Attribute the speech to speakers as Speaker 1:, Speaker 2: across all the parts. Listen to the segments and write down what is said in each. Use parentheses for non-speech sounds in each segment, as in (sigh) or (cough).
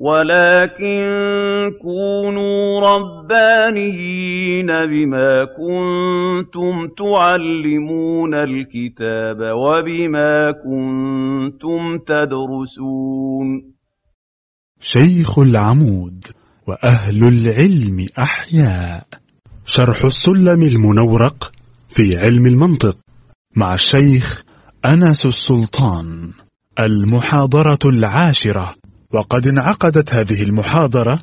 Speaker 1: وَلَٰكِن كُونُوا رَبَّانِيِّينَ بِمَا كُنتُمْ تُعَلِّمُونَ الْكِتَابَ وَبِمَا كُنتُمْ تَدْرُسُونَ.
Speaker 2: شيخ العمود وأهل العلم أحياء. شرح السلم المنورق في علم المنطق مع الشيخ أنس السلطان المحاضرة العاشرة وقد انعقدت هذه المحاضرة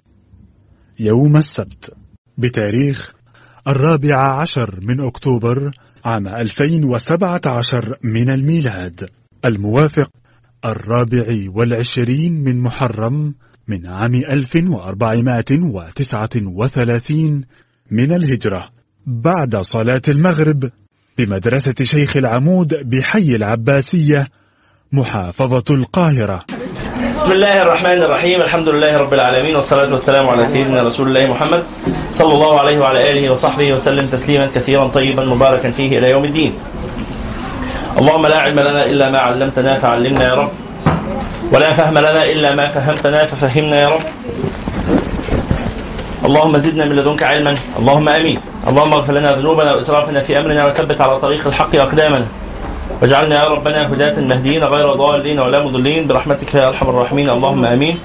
Speaker 2: يوم السبت بتاريخ الرابع عشر من أكتوبر عام 2017 من الميلاد الموافق الرابع والعشرين من محرم من عام 1439 من الهجرة بعد صلاة المغرب بمدرسة شيخ العمود بحي العباسية محافظة القاهرة.
Speaker 3: بسم الله الرحمن الرحيم. الحمد لله رب العالمين والصلاة والسلام على سيدنا رسول الله محمد صلى الله عليه وعلى آله وصحبه وسلم تسليما كثيرا طيبا مباركا فيه إلى يوم الدين. اللهم لا علم لنا إلا ما علمتنا فعلمنا يا رب. ولا فهم لنا إلا ما فهمتنا ففهمنا يا رب. اللهم زدنا من لدنك علما. اللهم آمين. اللهم اغفر لنا ذنوبنا وإسرافنا في أمرنا وثبت على طريق الحق أقدامنا. واجعلنا يا ربنا هداة مهديين غير ضالين ولا مضلين. برحمتك يا أرحم الراحمين. اللهم آمين.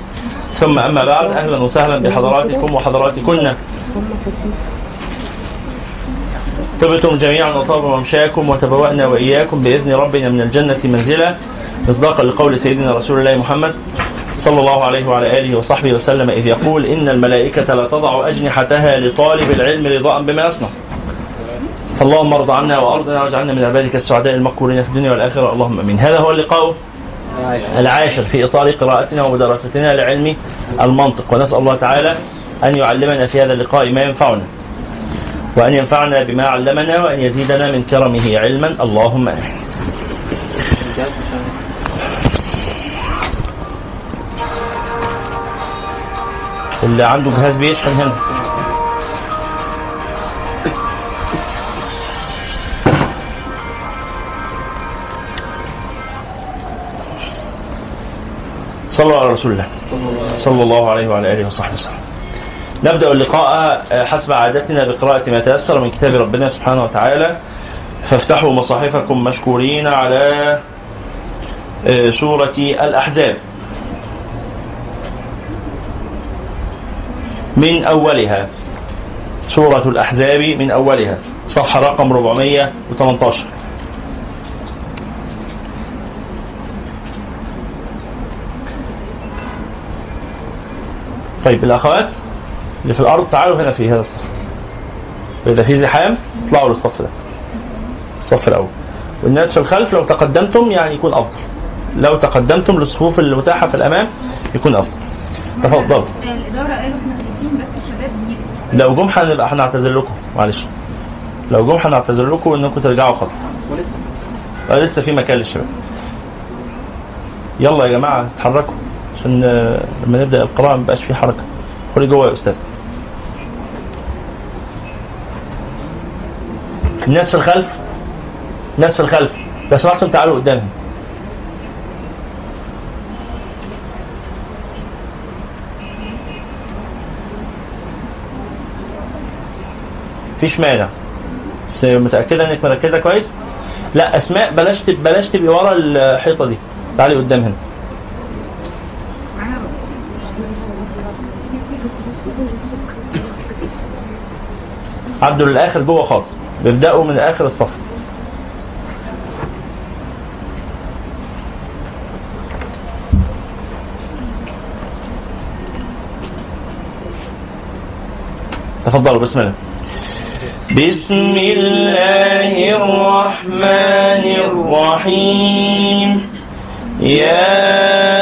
Speaker 3: ثم أما بعد أهلا وسهلا بحضراتكم وحضراتكن طبتم جميعا وطاب ممشاكم وتبوأنا وإياكم بإذن ربنا من الجنة منزلا. مصداقا لقول سيدنا رسول الله محمد صلى الله عليه وعلى آله وصحبه وسلم إذ يقول إن الملائكة لا تضع أجنحتها لطالب العلم رضاء بما يصنع. فاللهم ارض عنا وارضنا واجعلنا من عبادك السعداء المقبولين في الدنيا والآخرة اللهم آمين. هذا هو اللقاء العاشر في إطار قراءتنا ومدارستنا لعلم المنطق ونسأل الله تعالى أن يعلمنا في هذا اللقاء ما ينفعنا. وأن ينفعنا بما علمنا وأن يزيدنا من كرمه علما اللهم آمين. اللي عنده جهاز بيشحن هنا صلوا على رسول الله. صلى الله عليه وعلى آله وصحبه وسلم. نبدأ اللقاء حسب عادتنا بقراءة ما تيسر من كتاب ربنا سبحانه وتعالى. فافتحوا مصاحفكم مشكورين على سورة الأحزاب. من أولها سورة الأحزاب من أولها صفحة رقم 418 طيب الأخوات اللي في الأرض تعالوا هنا في هذا الصف. وإذا في زحام اطلعوا للصف ده. الصف الأول. والناس في الخلف لو تقدمتم يعني يكون أفضل. لو تقدمتم للصفوف المتاحة في الأمام يكون أفضل. تفضلوا.
Speaker 4: الإدارة قالوا إحنا خايفين بس الشباب بيجوا.
Speaker 3: لو جم هنبقى هنعتذر لكم. معلش. لو جم هنعتذر لكم إنكم ترجعوا خطوه ولسه. آه لسه في مكان للشباب. يلا يا جماعة اتحركوا. عشان آه، لما نبدأ القراءة ما يبقاش في حركة. خلي جوه يا أستاذ. الناس في الخلف الناس في الخلف. لو سمحتم تعالوا قدامهم. مفيش مانع. بس متأكدة إنك مركزة كويس؟ لا أسماء بلاش. بلاش تبقي ورا الحيطة دي. تعالي قدام هنا. عدوا للآخر جوه خالص. بيبدأوا من آخر الصف. تفضلوا بسم الله. بسم الله الرحمن الرحيم. يا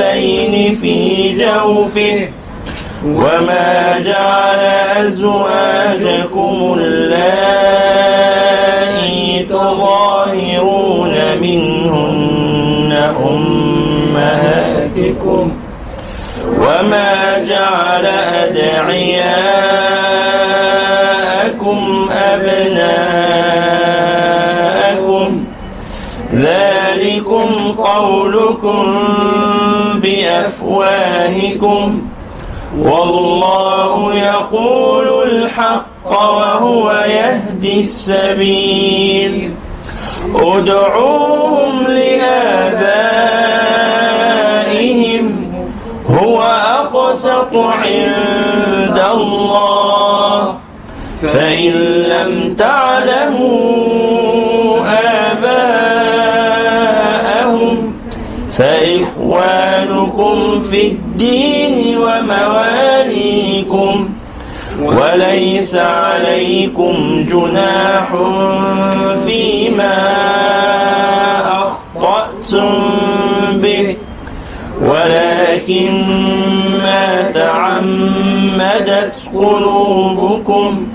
Speaker 3: قلبين في جوفه وما جعل أزواجكم اللائي تظاهرون منهن أمهاتكم. وما جعل أدعياءكم أبناءكم. ذلكم قولكم بأفواهكم والله يقول الحق وهو يهدي السبيل ادعوهم لآبائهم هو أقسط عند الله فإن لم تعلموا آباءهم فإخوانكم في الدين ومواليكم وليس عليكم جناح فيما أخطأتم به. ولكن ما تعمدت قلوبكم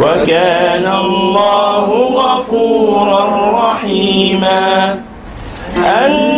Speaker 3: وكان الله غفورا رحيما. النبي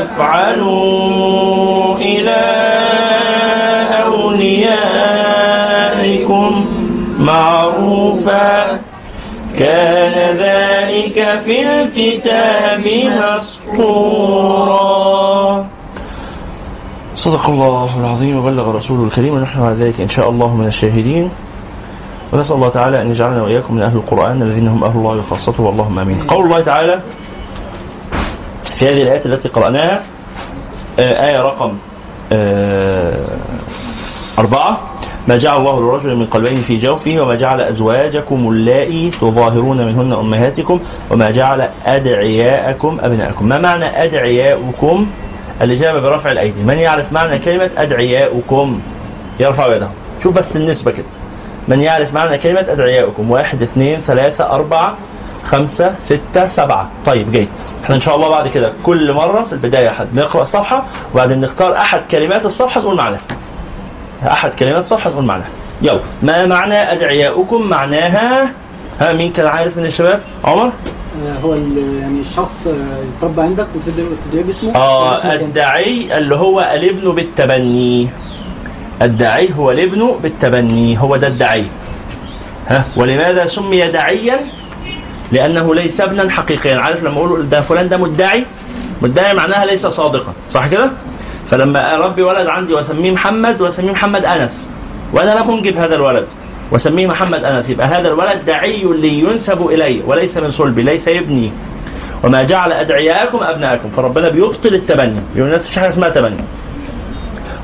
Speaker 3: تفعلوا إلى أوليائكم معروفا. كان ذلك في الكتاب مسطورا. صدق الله العظيم وبلغ رسوله الكريم ونحن على ذلك إن شاء الله من الشاهدين. ونسأل الله تعالى أن يجعلنا وإياكم من أهل القرآن الذين هم أهل الله وخاصته واللهم آمين. قول الله تعالى في هذه الآيات التي قرأناها آه، آية رقم آه، أربعة. ما جعل الله لرجل من قلبين في جوفه وما جعل أزواجكم اللائي تظاهرون منهن أمهاتكم وما جعل أدعياءكم أبناءكم. ما معنى أدعياؤكم؟ الإجابة برفع الأيدي. من يعرف معنى كلمة أدعياؤكم؟ يرفع يده. شوف بس النسبة كده. من يعرف معنى كلمة أدعياؤكم؟ واحد اثنين ثلاثة أربعة خمسة ستة سبعة. طيب جيد. إحنا ان شاء الله بعد كده كل مرة في البداية نقرأ الصفحة وبعدين نختار أحد كلمات الصفحة نقول معناها أحد كلمات الصفحة نقول معناها يلا. ما معنى أدعياؤكم؟ معناها ها مين كان عارف من الشباب؟ عمر؟
Speaker 5: آه، هو يعني الشخص يتربى عندك وتدعي باسمه؟ آه؟
Speaker 3: الدعي اللي هو الابن بالتبني. الدعي هو الابن بالتبني. هو ده الدعي ها؟ ولماذا سمي دعيا لأنه ليس ابنا حقيقيا. عارف لما أقول ده فلان ده مدعي؟ مدعي معناها ليس صادقا. صح كده؟ فلما اربي ولد عندي وأسميه محمد وأسميه محمد أنس. وأنا لم أنجب هذا الولد. وأسميه محمد أنس. يبقى هذا الولد دعي لي ينسب إلي وليس من صلبي ليس ابني. وما جعل أدعياءكم أبناءكم. فربنا بيبطل التبني. يقول الناس مفيش حاجة اسمها تبني.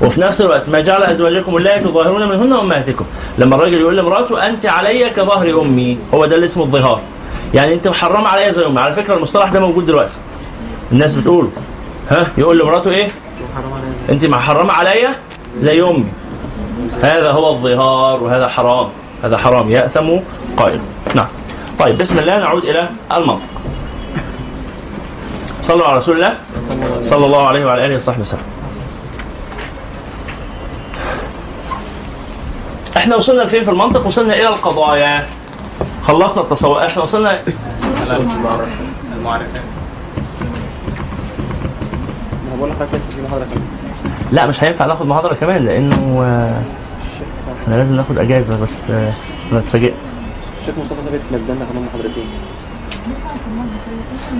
Speaker 3: وفي نفس الوقت ما جعل أزواجكم اللاتي تظاهرون منهن امهاتكم لما الراجل يقول لمراته أنت علي كظهر أمي هو ده اللي اسمه الظهار. يعني انت محرمه عليا زي امي على فكرة المصطلح ده موجود دلوقتي. الناس بتقول ها يقول لمراته إيه؟ انت محرمة عليا زي أمي. هذا هو الظهار وهذا حرام. هذا حرام. يأثم قائل. نعم. طيب بسم الله نعود إلى المنطق. صلوا على رسول الله. صلى الله عليه وعلى آله وصحبه وسلم. إحنا وصلنا لفين في المنطق؟ وصلنا إلى القضايا. خلصنا التصور إحنا وصلنا.
Speaker 6: المعرفات
Speaker 5: أنا بقول لحضرتك لسه في محاضره كمان
Speaker 3: لا مش هينفع ناخد محاضرة كمان لأنه آه، إحنا لازم ناخد أجازة بس آه، أنا اتفاجئت.
Speaker 7: الشيخ مصطفى ثابت مدنا كمان محاضرتين.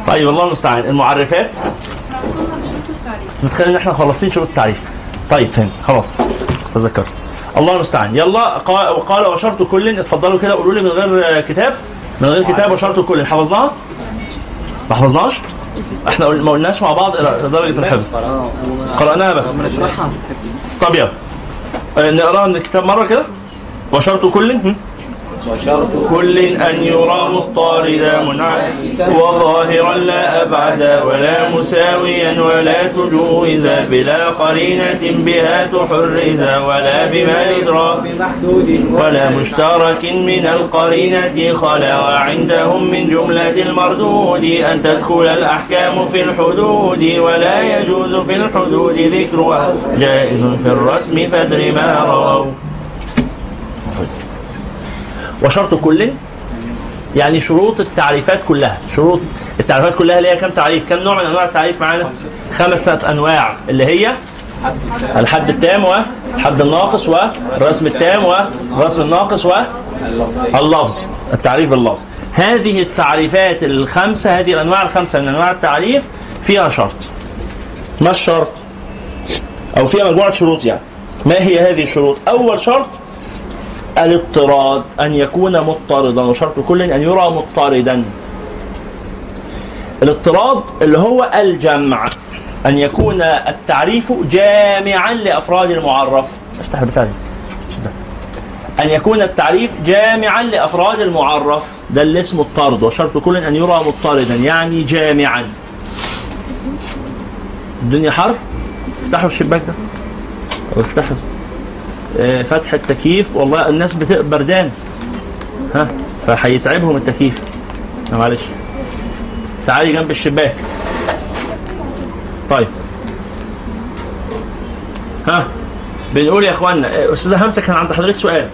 Speaker 3: طيب الله المستعان. المعرفات. كنت متخيل إن إحنا خلصين شروط التعريف. طيب فهمت. خلاص تذكرت. الله المستعان. يلا قال وقال وشرط كل اتفضلوا كده قولوا لي من غير كتاب. من غير كتاب وشرط كل. حفظناها ما حفظناش إحنا ما قلناش مع بعض إلى درجة الحفظ. قرأناها بس. طب يلا. آه، نقراها من الكتاب مرة كده. وشرط كل. هم؟ كل أن يرى مضطردا منعكسا وظاهرا لا أبعدا ولا مساويا ولا تجوزا بلا قرينة بها تحرزا ولا بما يدرى ولا مشترك من القرينة خلا وعندهم من جملة المردود أن تدخل الأحكام في الحدود ولا يجوز في الحدود ذكرها جائز في الرسم فادر ما رووا وشرط كل يعني شروط التعريفات كلها. شروط التعريفات كلها اللي هي كم تعريف؟ كم نوع من أنواع التعريف معانا؟ خمسة. أنواع اللي هي الحد التام والحد الناقص والرسم التام والرسم الناقص واللفظ التعريف باللفظ. هذه التعريفات الخمسة هذه الأنواع الخمسة من أنواع التعريف فيها شرط. ما الشرط؟ أو فيها مجموعة شروط يعني. ما هي هذه الشروط؟ أول شرط الاضطراد أن يكون مضطردا وشرط كل أن يرى مضطردا. الاضطراد اللي هو الجمع أن يكون التعريف جامعا لأفراد المعرف. أفتح البتاع. أن يكون التعريف جامعا لأفراد المعرف. ده اللي اسمه الطرد وشرط كل أن يرى مضطردا يعني جامعا. الدنيا حر؟ افتحوا الشباك ده. افتحوا. فتح التكييف. والله الناس بردان. ها فهيتعبهم التكييف. لا معلش. تعالي جنب الشباك. طيب. ها بنقول يا اخوانا آه، أستاذة همسة كان عند حضرتك سؤال؟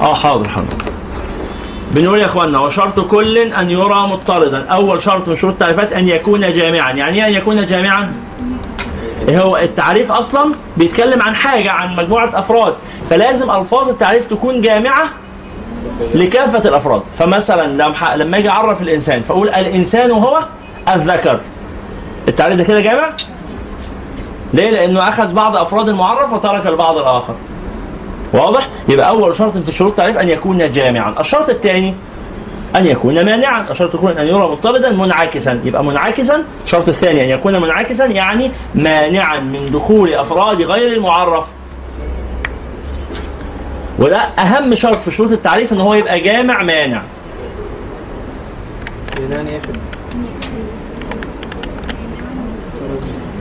Speaker 3: آه حاضر حاضر. بنقول يا اخوانا وشرط كل أن يرى مضطردا. أول شرط من شروط التعريفات أن يكون جامعا. يعني إيه أن يكون جامعا؟ هو التعريف أصلا بيتكلم عن حاجة عن مجموعة أفراد. فلازم ألفاظ التعريف تكون جامعة لكافة الأفراد. فمثلا لما لما أجي اعرف الإنسان فأقول الإنسان هو الذكر. التعريف ده كده جامع؟ ليه؟ لأنه أخذ بعض أفراد المعرف وترك البعض الآخر. واضح؟ يبقى أول شرط في شروط التعريف أن يكون جامعا. الشرط الثاني أن يكون مانعا الشرط يكون أن يرى مضطردا منعكسا. يبقى منعكسا الشرط الثاني أن يكون منعكسا يعني مانعا من دخول أفراد غير المعرف. وده أهم شرط في شروط التعريف أن هو يبقى جامع مانع.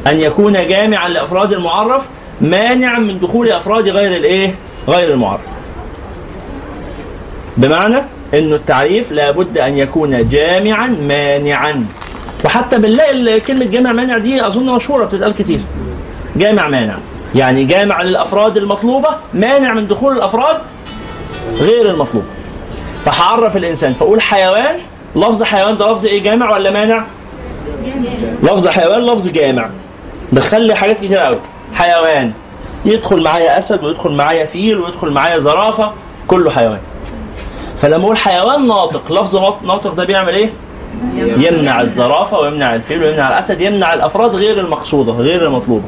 Speaker 3: أن يكون جامعا لأفراد المعرف مانعا من دخول أفراد غير الإيه؟ غير المعرف. بمعنى إنه التعريف لابد أن يكون جامعا مانعا. وحتى بنلاقي كلمة جامع مانع دي أظن مشهورة بتتقال كتير. جامع مانع. يعني جامع للأفراد المطلوبة مانع من دخول الأفراد غير المطلوبه فهعرف الإنسان فأقول حيوان لفظ حيوان ده لفظ إيه جامع ولا مانع؟ لفظ حيوان لفظ جامع. دخل لي حاجات كتير قوي حيوان يدخل معايا أسد ويدخل معايا فيل ويدخل معايا زرافة كله حيوان. فلما أقول حيوان ناطق لفظ ناط- ناطق ده بيعمل إيه؟ يمنع. الزرافة ويمنع الفيل ويمنع الأسد يمنع الأفراد غير المقصودة غير المطلوبة.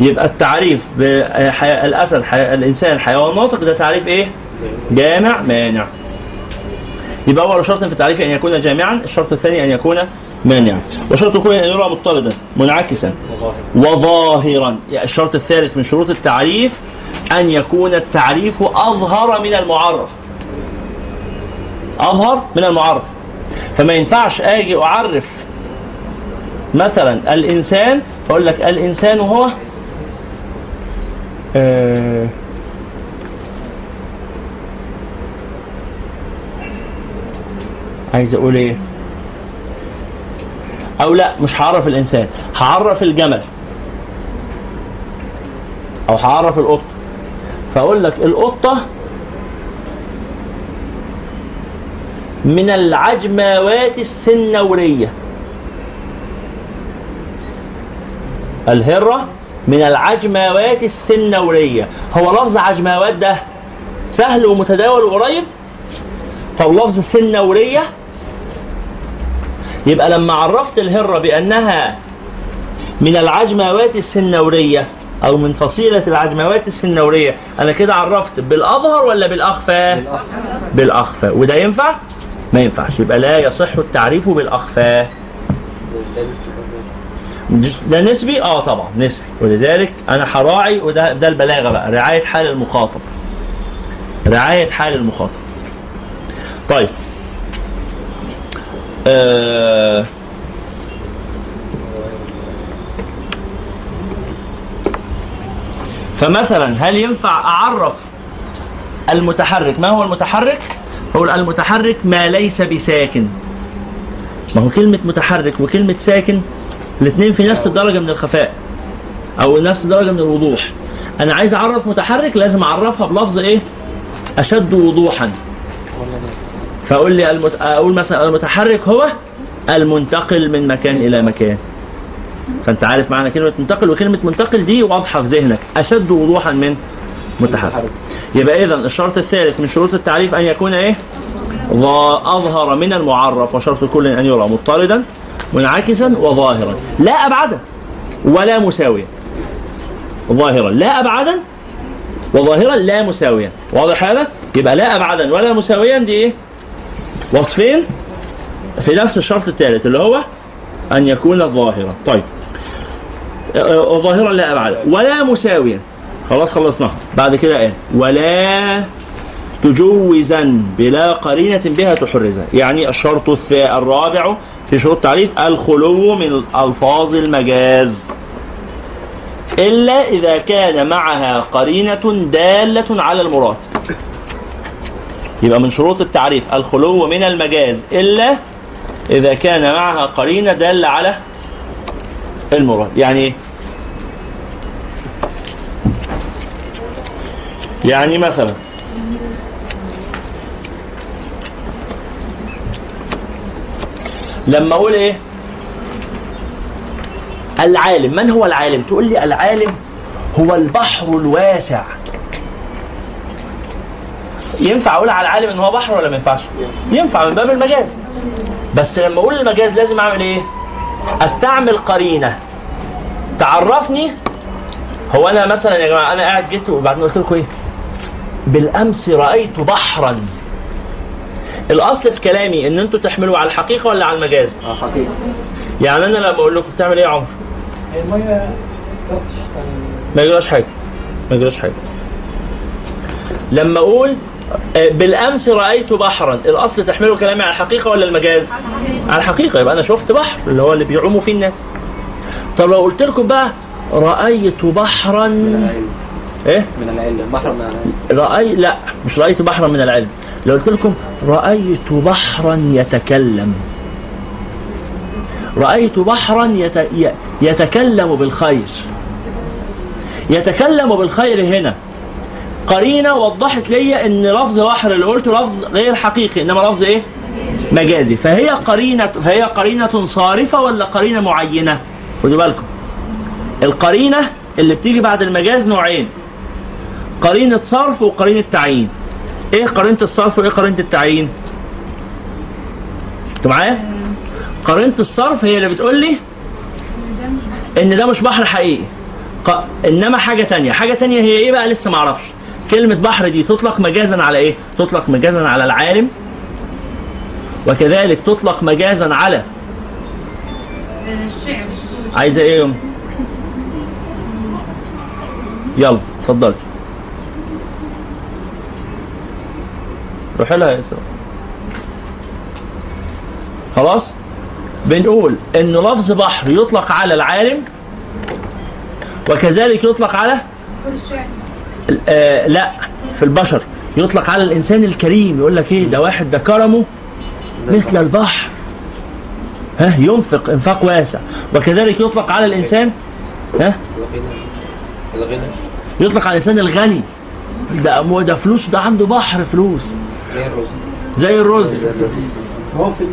Speaker 3: يبقى التعريف بالاسد حي... الإنسان حيوان ناطق ده تعريف إيه؟ جامع مانع. يبقى أول شرط في التعريف أن يكون جامعا الشرط الثاني أن يكون مانعا. وشرط كل أن يرى مضطردا منعكسا. وظاهرا. يعني الشرط الثالث من شروط التعريف أن يكون التعريف أظهر من المعرف. أظهر من المعرف فما ينفعش آجي أعرف مثلا الإنسان فأقول لك الإنسان هو آه عايز أقول إيه؟ أو لا مش هعرف الإنسان هعرف الجمل أو هعرف القطة. فأقول لك القطة من العجماوات السنورية. الهرة من العجماوات السنورية. هو لفظ عجماوات ده سهل ومتداول وقريب؟ طب لفظ سنورية؟ يبقى لما عرفت الهرة بأنها من العجماوات السنورية أو من فصيلة العجماوات السنورية أنا كده عرفت بالأظهر ولا بالأخفى؟ بالأخفى. وده ينفع؟ ما ينفعش. يبقى لا يصح التعريف بالأخفى ده نسبي؟ آه طبعا نسبي. ولذلك أنا هراعي وده ده البلاغة بقى رعاية حال المخاطب. رعاية حال المخاطب. طيب. آه فمثلا هل ينفع أعرف المتحرك؟ ما هو المتحرك؟ هو المتحرك ما ليس بساكن. ما هو كلمة متحرك وكلمة ساكن الاثنين في نفس الدرجة من الخفاء أو نفس الدرجة من الوضوح. أنا عايز أعرف متحرك لازم أعرفها بلفظ إيه؟ أشد وضوحا. فأقول لي المت... أقول مثلا المتحرك هو المنتقل من مكان إلى مكان. فأنت عارف معنى كلمة منتقل وكلمة منتقل دي واضحة في ذهنك. أشد وضوحا من متحرك. يبقى إذا الشرط الثالث من شروط التعريف أن يكون إيه؟ أظهر من المعرف وشرط كل أن يرى مضطردا منعكسا وظاهرا. لا أبعدا ولا مساويا. ظاهرا. لا أبعدا وظاهرا لا مساويا. واضح هذا؟ يبقى لا أبعدا ولا مساويا دي إيه؟ وصفين في نفس الشرط الثالث اللي هو أن يكون ظاهرا. طيب. ظاهرا لا أبعدا ولا مساويا. خلاص خلصناها بعد كده قال ولا تجوزا بلا قرينة بها تحرزها. يعني الشرط الرابع في شروط التعريف الخلو من ألفاظ المجاز. إلا إذا كان معها قرينة دالة على المراد. يبقى من شروط التعريف الخلو من المجاز. إلا إذا كان معها قرينة دالة على المراد. يعني يعني مثلا. لما أقول إيه؟ العالم. من هو العالم؟ تقول لي العالم هو البحر الواسع. ينفع أقول على العالم إن هو بحر ولا ما ينفعش؟ ينفع من باب المجاز. بس لما أقول المجاز لازم أعمل إيه؟ أستعمل قرينة. تعرفني؟ هو أنا مثلا يا جماعة أنا قاعد جيت وبعدين قلت لكم إيه؟ بالأمس رأيت بحرا. الأصل في كلامي إن أنتوا تحملوا على الحقيقة ولا على المجاز؟
Speaker 7: آه حقيقي
Speaker 3: يعني أنا لما أقول لكم بتعمل إيه يا عمر؟
Speaker 5: المية
Speaker 3: ما يجراش حاجة. ما يجراش حاجة. لما أقول آه، بالأمس رأيت بحرا. الأصل تحملوا كلامي على الحقيقة ولا المجاز؟ على الحقيقة. يبقى أنا شفت بحر اللي هو اللي بيعوموا فيه الناس. طب لو قلت لكم بقى رأيت بحرا. إيه؟
Speaker 7: من العلم. بحر من العلم.
Speaker 3: رأي لا مش رأيت بحرا من العلم. لو قلت لكم رأيت بحرا يتكلم. رأيت بحرا يت... يتكلم بالخير. يتكلم بالخير هنا. قرينة وضحت لي إن لفظ بحر اللي قلته لفظ غير حقيقي إنما لفظ إيه؟ مجازي. فهي قرينة فهي قرينة صارفة ولا قرينة معينة؟ خدوا بالكم. القرينة اللي بتيجي بعد المجاز نوعين. قرينة صرف وقرينة تعيين إيه قرينة الصرف وإيه قرينة التعيين؟ أنتوا معايا؟ قرينة الصرف هي اللي بتقول لي إن ده مش بحر حقيقي. ق... إنما حاجة تانية. حاجة تانية هي إيه بقى؟ لسه معرفش كلمة بحر دي تطلق مجازا على إيه؟ تطلق مجازا على العالم. وكذلك تطلق مجازا على
Speaker 4: الشعر
Speaker 3: عايزة إيه يلا اتفضلي. روحي لها يا اسراء خلاص؟ بنقول ان لفظ بحر يطلق على العالم وكذلك يطلق على آه لا في البشر. يطلق على الإنسان الكريم يقول لك إيه؟ ده واحد ده كرمه مثل البحر. ها؟ ينفق إنفاق واسع. وكذلك يطلق على الإنسان ها؟
Speaker 7: الغنى
Speaker 3: يطلق على الإنسان الغني. ده ده فلوس ده عنده بحر فلوس.
Speaker 7: زي الرز.
Speaker 3: الرز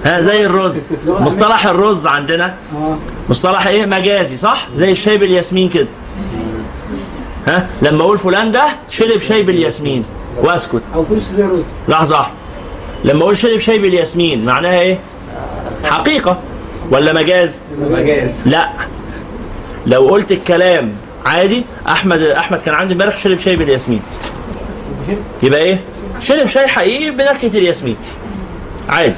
Speaker 3: ها زي الرز. (laughs) مصطلح الرز عندنا. مصطلح إيه؟ مجازي صح؟ زي الشاي بالياسمين كده. ها؟ لما أقول فلان ده شرب شاي بالياسمين. وأسكت.
Speaker 5: أو فلوس زي رز
Speaker 3: لحظة لما أقول شرب شاي بالياسمين معناها إيه؟ حقيقة. ولا مجاز؟
Speaker 7: مجاز.
Speaker 3: لا. لو قلت الكلام عادي أحمد أحمد كان عندي امبارح شرب شاي بالياسمين. يبقى إيه؟ شرب شاي حقيقي بنكهه الياسمين عادي.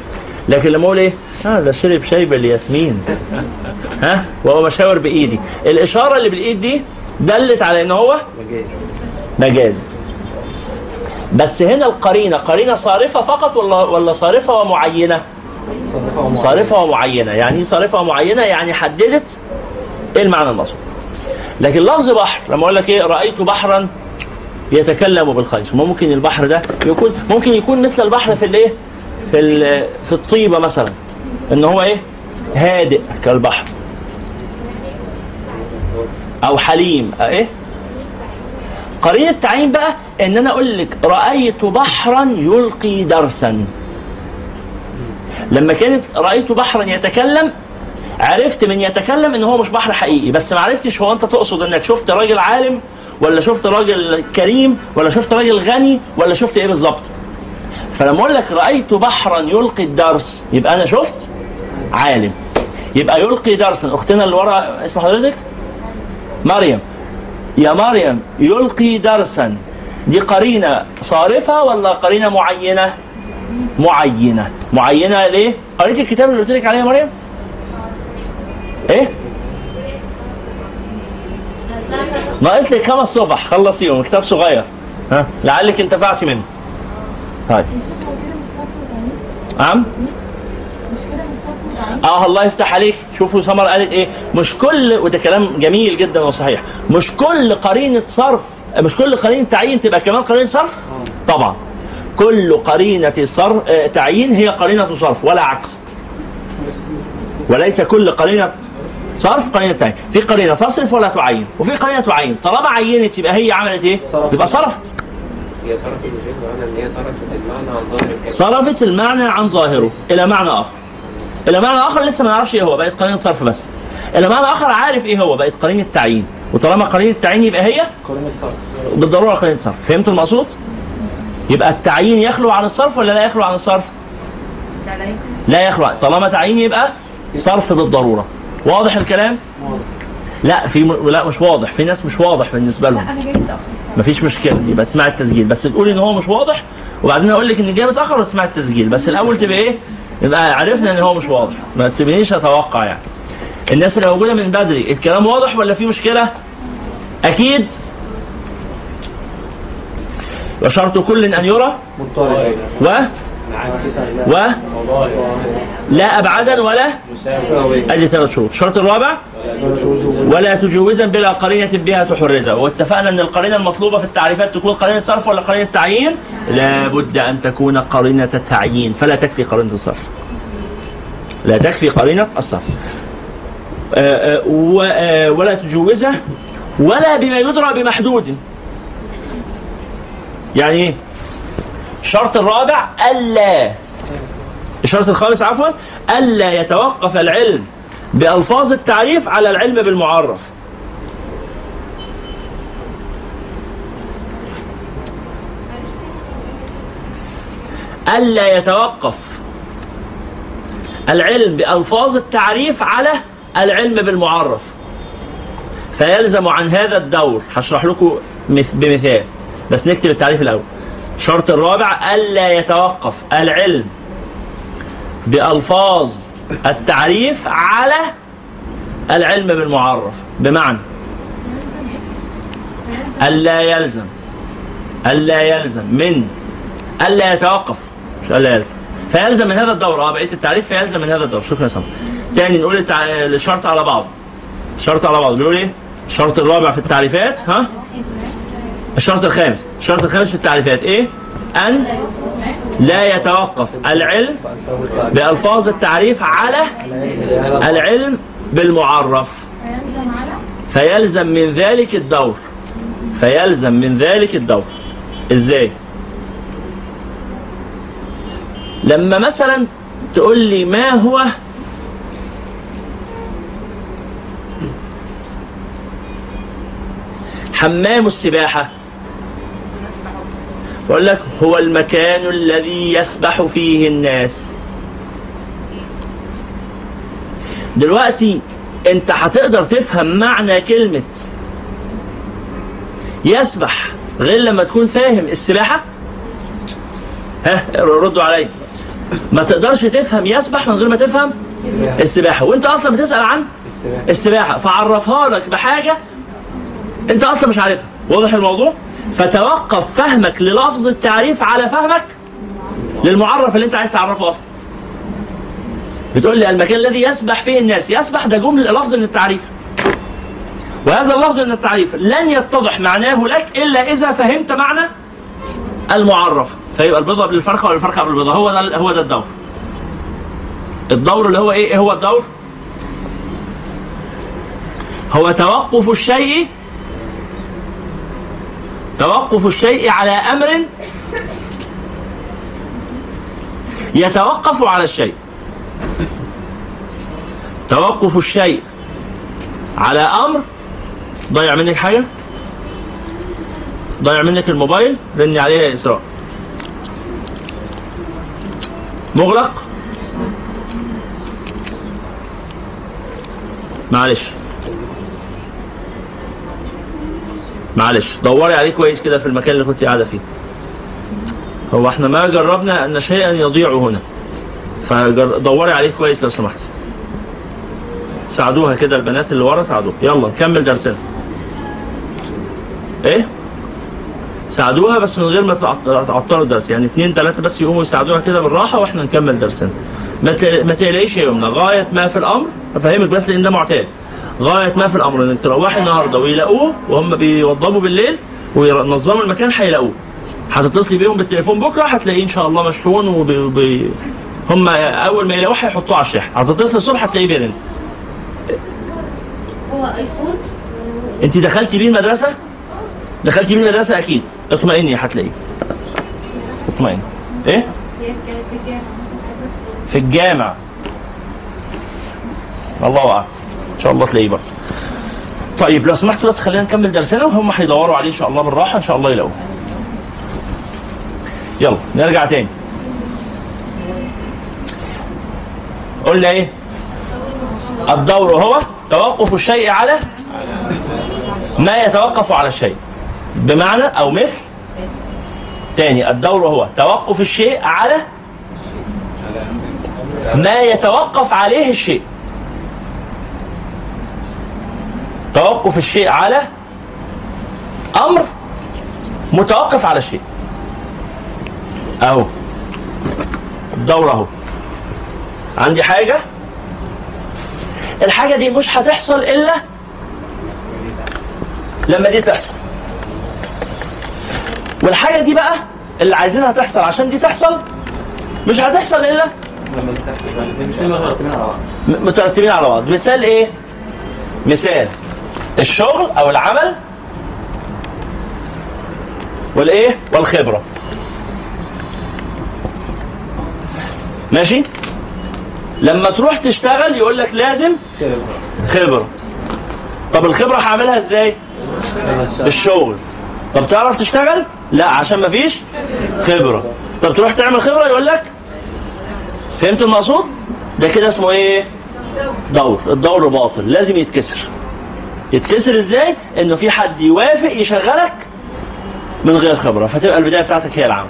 Speaker 3: لكن لما أقول إيه؟ آه ده شرب شاي بالياسمين. (laughs) ها؟ وهو مشاور بإيدي. الإشارة اللي بالإيد دي دلت على إن هو
Speaker 7: مجاز.
Speaker 3: بس هنا القرينة قرينة صارفة فقط ولا ولا
Speaker 7: صارفة ومعينة.
Speaker 3: صارفة ومعينة. يعني إيه صارفة ومعينة؟ يعني حددت إيه المعنى المقصود. لكن لفظ بحر لما أقول لك إيه رأيت بحرا يتكلم بالخير ما ممكن البحر ده يكون ممكن يكون مثل البحر في الايه؟ في في الطيبة مثلا. إن هو إيه؟ هادئ كالبحر. أو حليم. إيه؟ قرينه التعيين بقى إن أنا أقول لك رأيت بحرا يلقي درسا. لما كانت رأيت بحرا يتكلم عرفت من يتكلم إن هو مش بحر حقيقي. بس ما عرفتش هو أنت تقصد إنك شفت راجل عالم ولا شفت راجل كريم ولا شفت راجل غني ولا شفت إيه بالظبط؟ فلما أقول لك رأيت بحرا يلقي الدرس يبقى أنا شفت عالم. يبقى يلقي درسا. أختنا اللي ورا اسم حضرتك؟ مريم. يا مريم يلقي درسا. دي قرينة صارفة ولا قرينة معينة؟ معينة. معينة ليه؟ قريت الكتاب اللي قلت لك عليه يا مريم؟ إيه؟ ناقص لك خمس صفح خلصيهم كتاب صغير. ها؟ لعلك انتفعتي منه. طيب. نعم آه الله يفتح عليك. شوفوا سمر قالت إيه؟ مش كل وده كلام جميل جدا وصحيح. مش كل قرينة صرف مش كل قرينة تعيين تبقى كمان قرينة صرف؟ طبعا. كل قرينة صرف آه، تعيين هي قرينة صرف ولا عكس. وليس كل قرينة صرف قرينه تعيين في قرينة تصرف ولا تعين؟ وفي قرينة تعين. طالما عينت يبقى هي عملت إيه؟
Speaker 7: صرفت.
Speaker 3: يبقى صرفت.
Speaker 7: هي صرفت الشيء معنى ان هي صرفت المعنى عن ظاهر الكلمة
Speaker 3: صرفت المعنى عن ظاهره. إلى معنى آخر. إلى معنى آخر لسه ما نعرفش إيه هو بقت قرينة صرف بس. إلى معنى آخر عارف إيه هو بقت قرينة تعيين وطالما قرينة تعيين يبقى هي
Speaker 7: قرينة صرف.
Speaker 3: بالضرورة قرينة صرف. فهمتوا المقصود؟ يبقى التعيين يخلو عن الصرف ولا لا يخلو عن الصرف؟ لا يخلو. طالما تعيين يبقى صرف بالضرورة. واضح الكلام؟ لا في م... لا مش واضح. في ناس مش واضح بالنسبة لهم.
Speaker 4: أنا جاي متأخر.
Speaker 3: مفيش مشكلة. يبقى تسمع التسجيل. بس تقولي إن هو مش واضح وبعدين أقول لك إن جاي متاخر وتسمع التسجيل. بس الأول تبقى إيه؟ يبقى عرفنا إن هو مش واضح. ما تسيبنيش أتوقع يعني. الناس اللي موجودة من بدري الكلام واضح ولا في مشكلة؟ أكيد. وشرط كل أن يرى.
Speaker 7: مضطرب.
Speaker 3: و و لا ابعدا ولا ادي ثلاث شروط. الشرط الرابع ولا تجوزا بلا قرينة بها تحرزها. واتفقنا أن القرينة المطلوبة في التعريفات تكون قرينة صرف ولا قرينة تعيين؟ لابد أن تكون قرينة تعيين. فلا تكفي قرينة الصرف. لا تكفي قرينة الصرف. آه، و- آه، ولا تجوزه ولا بما يدرى بمحدود. يعني إيه؟ الشرط الرابع ألا الشرط الخامس عفوا ألا يتوقف العلم بألفاظ التعريف على العلم بالمعرف. ألا يتوقف العلم بألفاظ التعريف على العلم بالمعرف. فيلزم عن هذا الدور هشرح لكم مث- بمثال بس نكتب التعريف الأول. الشرط الرابع ألا يتوقف العلم بألفاظ التعريف على العلم بالمعرف بمعنى ألا يلزم ألا يلزم من ألا يتوقف مش ألا يلزم فيلزم من هذا الدور آه بقية التعريف فيلزم من هذا الدور شكرا يا سامي تاني نقول. الشرط على بعض الشرط على بعض بيقول إيه؟ الشرط الرابع في التعريفات ها؟ الشرط الخامس. الشرط الخامس في التعريفات إيه؟ أن لا يتوقف العلم بألفاظ التعريف على العلم بالمعرف. فيلزم من ذلك الدور. فيلزم من ذلك الدور. إزاي؟ لما مثلا تقول لي ما هو حمام السباحة؟ فأقول لك هو المكان الذي يسبح فيه الناس. دلوقتي انت هتقدر تفهم معنى كلمة يسبح غير لما تكون فاهم السباحة؟ ها ردوا عليا. ما تقدرش تفهم يسبح من غير ما تفهم السباحة. وانت أصلا بتسأل عن
Speaker 7: السباحة.
Speaker 3: السباحة فعرفها لك بحاجة انت أصلا مش عارفها. واضح الموضوع؟ فتوقف فهمك للفظ التعريف على فهمك للمعرف اللي انت عايز تعرفه أصلا. بتقول لي المكان الذي يسبح فيه الناس يسبح ده جملة لفظ من التعريف. وهذا اللفظ من التعريف لن يتضح معناه لك إلا إذا فهمت معنى المعرف. فيبقى البيضة قبل الفرخة ولا الفرخة قبل البيضة؟ هو ده هو ده الدور. الدور اللي هو إيه؟ إيه هو الدور؟ هو توقف الشيء توقف الشيء على أمر يتوقف على الشيء. توقف الشيء على أمر. ضيع منك حاجة؟ ضيع منك الموبايل؟ رني عليه يا إسراء. مغلق؟ معلش. معلش دوري عليه كويس كده في المكان اللي كنت قاعدة فيه. هو إحنا ما جربنا أن شيئا يضيع هنا. فدوري عليه كويس لو سمحتي ساعدوها كده البنات اللي ورا ساعدوها. يلا نكمل درسنا. إيه؟ ساعدوها بس من غير ما تعط- تعطلوا الدرس. يعني اتنين تلاتة بس يقوموا يساعدوها كده بالراحة وإحنا نكمل درسنا. ما تقلقيش يا يمنى. غاية ما في الأمر أفهمك بس لأن ده معتاد. غاية ما في الأمر إنك تروحي النهاردة ويلاقوه وهم بيوضبوا بالليل وينظموا المكان هيلاقوه هتتصلي بيهم بالتليفون بكرة هتلاقيه إن شاء الله مشحون وبي وبي هم أول ما يلاقوه هيحطوه على الشاحن. هتتصل الصبح هتلاقيه بيرن.
Speaker 8: هو آيفون؟
Speaker 3: انت دخلتي بيه المدرسة؟ دخلتي بيه المدرسة أكيد. اطمئني هتلاقيه. اطمئني.
Speaker 4: إيه؟ في
Speaker 3: الجامع الله أعلم. ان شاء الله تلاقيه برضه. طيب لو سمحتوا بس خلينا نكمل درسنا وهم هيدوروا عليه إن شاء الله بالراحة إن شاء الله يلاقوه. يلا نرجع تاني. قلنا إيه؟ الدور هو توقف الشيء على ما يتوقف على الشيء. بمعنى أو مثل تاني الدور هو توقف الشيء على ما يتوقف عليه الشيء. توقف الشيء على أمر متوقف على الشيء. أهو. الدور أهو. عندي حاجة؟ الحاجة دي مش هتحصل إلا لما دي تحصل. والحاجة دي بقى اللي عايزينها تحصل عشان دي تحصل مش هتحصل إلا م- مترتبين على بعض. مثال إيه؟ مثال. الشغل أو العمل والإيه؟ والخبرة. ماشي؟ لما تروح تشتغل يقول لك لازم خبرة. طب الخبرة هعملها إزاي؟ الشغل. طب تعرف تشتغل؟ لا عشان ما فيش خبرة. طب تروح تعمل خبرة يقول لك؟ فهمت المقصود؟ ده كده اسمه إيه؟ دور. الدور باطل لازم يتكسر. يتكسر إزاي؟ انه في حد يوافق يشغلك من غير خبرة فتبقى البداية بتاعتك هي العمل.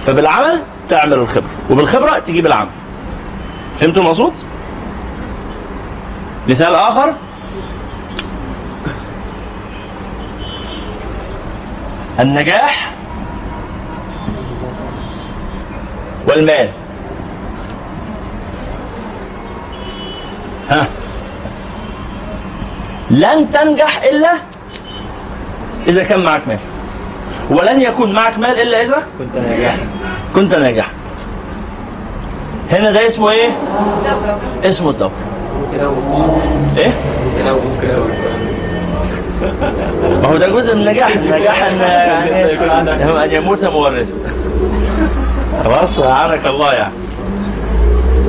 Speaker 3: فبالعمل تعمل الخبرة وبالخبرة تجيب العمل. فهمتوا المقصود؟ مثال آخر. النجاح والمال. ها. لن تنجح إلا إذا كان معك مال. ولن يكون معك مال إلا إذا
Speaker 7: كنت ناجح.
Speaker 3: كنت ناجحا هنا ده اسمه إيه؟ اسمه إيه؟
Speaker 7: ممكن أوصل ممكن أوصل
Speaker 3: ما هو ده جزء من النجاح النجاح ان يعني ان يموت مورثا خلاص اعانك الله يعني.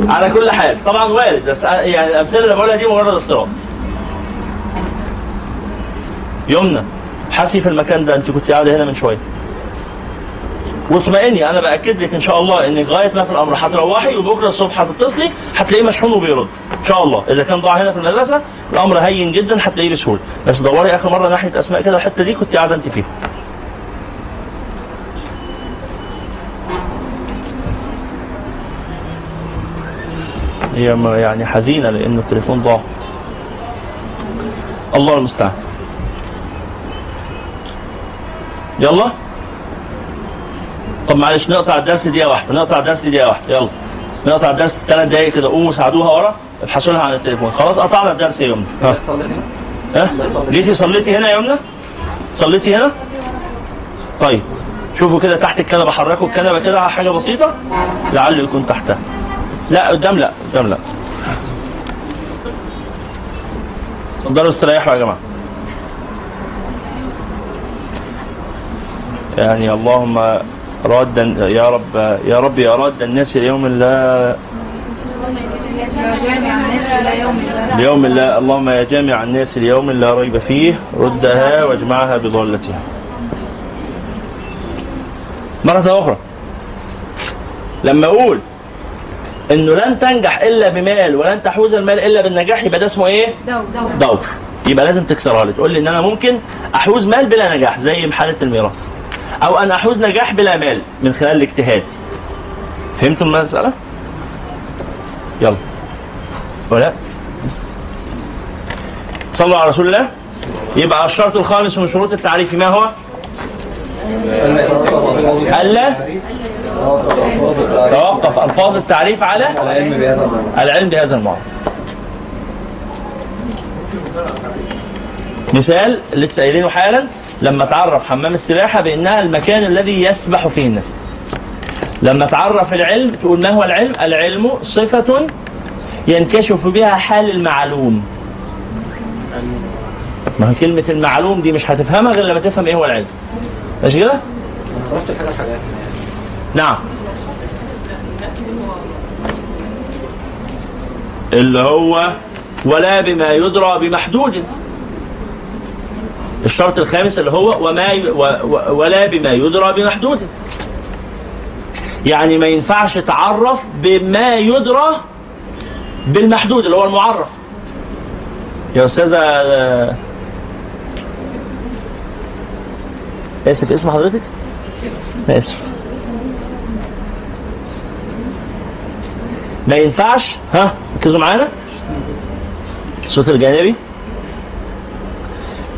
Speaker 3: على كل حال طبعا وارد بس يعني الأمثلة اللي بقولها دي مجرد افتراض. يمنى. حسي في المكان ده انت كنت قاعدة هنا من شوية. واطمئني أنا بأكد لك إن شاء الله إنك غاية ما في الأمر. هتروحي وبكرة الصبح هتتصلي هتلاقيه مشحون وبيرد. إن شاء الله. إذا كان ضاع هنا في المدرسة الأمر هين جدا هتلاقيه بسهولة. بس دوري آخر مرة ناحية أسماء كده الحتة دي كنت قاعدة أنت فيها. هي يعني حزينة لأنه التليفون ضاع. الله المستعان. يلا. طب معلش نقطع الدرس دقيقة واحدة نقطع الدرس دقيقة واحدة يلا. نقطع الدرس ثلاث دقايق كده قوموا ساعدوها ورا ابحثوا لها عن التليفون. خلاص قطعنا الدرس يا يمنى. ها؟ ها؟ جيتي صليتي هنا يا يمنى؟ صليتي هنا؟ طيب شوفوا كده تحت الكنبة حركوا الكنبة كده على حاجة بسيطة لعله يكون تحتها. لا قدام لا قدام لا. اتفضلوا استريحوا يا جماعة. يعني اللهم راد يا رب يا رب يا راد الناس اليوم لا
Speaker 4: جامع الناس إلى يوم الله
Speaker 3: اليوم لا اللهم يا جامع الناس اليوم لا ريب فيه ردها واجمعها بضالتها. مرة أخرى. لما أقول إنه لن تنجح إلا بمال ولن تحوز المال إلا بالنجاح يبقى ده اسمه إيه؟
Speaker 4: دور دور.
Speaker 3: دور. يبقى لازم تكسرها لي. تقول لي إن أنا ممكن أحوز مال بلا نجاح زي حالة الميراث. أو أنا أحوز نجاح بلا مال من خلال الاجتهاد. فهمتوا المسألة؟ يلا. ولا؟ صلوا على رسول الله. يبقى الشرط الخامس من شروط التعريف ما هو؟ ألا توقف ألفاظ التعريف على
Speaker 7: العلم بهذا المعنى.
Speaker 3: مثال لسه قايلينه حالا. لما تعرف حمام السباحة بأنها المكان الذي يسبح فيه الناس. لما تعرف العلم تقول ما هو العلم؟ العلم صفة ينكشف بها حال المعلوم. ما هي كلمة المعلوم دي مش هتفهمها غير لما تفهم إيه هو العلم. ماشي كده؟
Speaker 7: عرفت كده الحاجات
Speaker 3: نعم. اللي هو ولا بما يدرى بمحدود. الشرط الخامس اللي هو وما ي... و... و... ولا بما يدرى بمحدود يعني ما ينفعش تعرف بما يدرى بالمحدود اللي هو المعرف. يا أستاذة آه، آسف اسم حضرتك؟ آسف. ما ينفعش ها ركزوا معانا. الصوت الجانبي.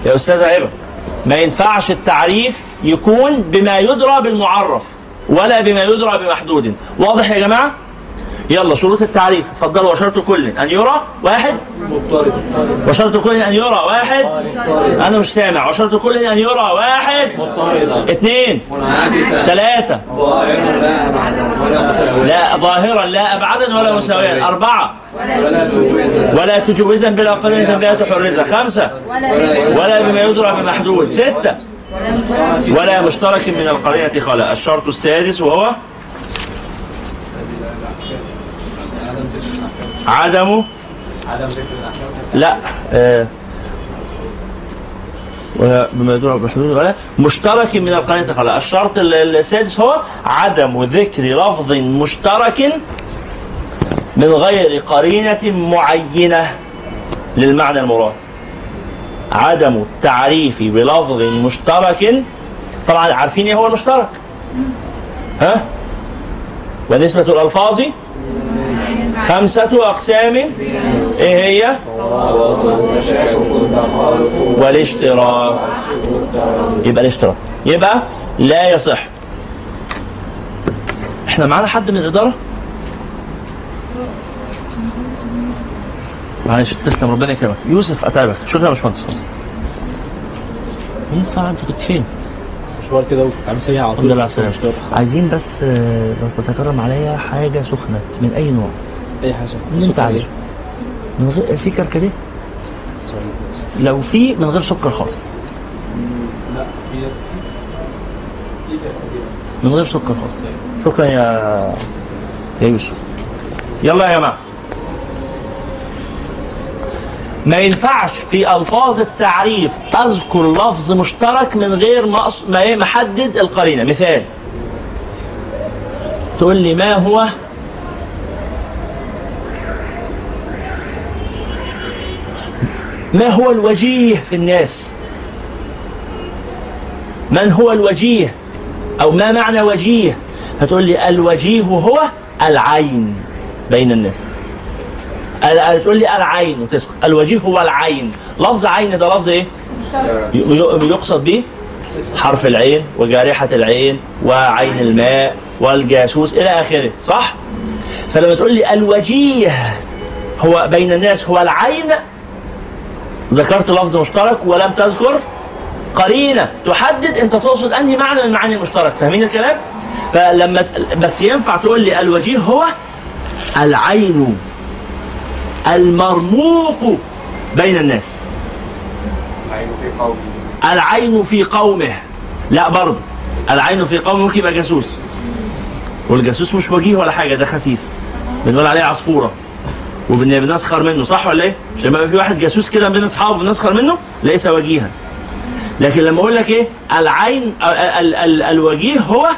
Speaker 3: يا أستاذة هبه ما ينفعش التعريف يكون بما يدرى بالمعرف ولا بما يدرى بمحدود. واضح يا جماعة؟ يلا شروط التعريف. اتفضلوا وشرط كل. أن يرى واحد؟ وشرط كل أن يرى واحد؟ أنا مش سامع. وشرط كل أن يرى واحد؟
Speaker 7: مضطردا.
Speaker 3: اثنين.
Speaker 7: منعكسا.
Speaker 3: ثلاثة.
Speaker 7: ظاهرا لا أبعدا ولا مساويا.
Speaker 3: لا ظاهرا لا أبعدا ولا مساويا. أربعة.
Speaker 7: ولا
Speaker 3: تجوزا. بلا قرينة بلا تحرزا خمسة. ولا بما يدرى بمحدود. ستة. ولا مشترك. من القرينة خلا الشرط السادس وهو عدم؟ لا آه بما يدرى بحدود ولا مشترك من القرينة خلا الشرط ال- السادس هو عدم ذكر لفظ مشترك من غير قرينة معينة للمعنى المراد. عدم التعريف بلفظ مشترك طبعا عارفين إيه هو المشترك؟ ها؟ ونسبة الألفاظ خمسة أقسام. إيه هي؟ والاشتراك. يبقى الاشتراك. يبقى لا يصح. إحنا معانا حد من الإدارة؟ معلش تسلم ربنا يكرمك. يوسف أتعبك. شكرا يا باشمهندس. ينفع؟ أنت كنت فين؟
Speaker 5: مشوار كده وكنت عامل سريع على
Speaker 3: الحمد
Speaker 5: طول
Speaker 3: لله على السلامة. عايزين بس آه، لو تتكرم عليا حاجة سخنة من أي نوع؟
Speaker 5: أي
Speaker 3: حاجة. انت عايزه من غير في كركديه لو في من غير سكر خالص.
Speaker 5: لا في
Speaker 3: من غير سكر خالص. شكرا يا يا يوسف. يلا يا جماعة. ما ينفعش في ألفاظ التعريف أذكر لفظ مشترك من غير ما محدد القرينة. مثال. تقول لي ما هو ما هو الوجيه في الناس؟ من هو الوجيه؟ أو ما معنى وجيه؟ هتقول لي الوجيه هو العين بين الناس. ال- تقول لي العين وتسكت. الوجيه هو العين. لفظ عين ده لفظ إيه؟ يقصد به حرف العين وجارحة العين وعين الماء والجاسوس إلى آخره صح؟ فلما تقول لي الوجيه هو بين الناس هو العين ذكرت لفظ مشترك ولم تذكر قرينة. تحدد أنت تقصد أنهي معنى من المعاني المشترك. فاهمين الكلام؟ فلما بس ينفع تقول لي الوجيه هو العين المرموق بين الناس.
Speaker 7: العين في قوم
Speaker 3: العين في قومه. لا برضه. العين في قومه ممكن يبقى جاسوس. والجاسوس مش وجيه ولا حاجة ده خسيس. بنقول عليه عصفورة. وبن- بنسخر منه صح ولا إيه؟ مش لما في واحد جاسوس كده بين اصحابه بنسخر منه ليس وجيها. لكن لما أقول لك إيه؟ العين ال ال ال الوجيه هو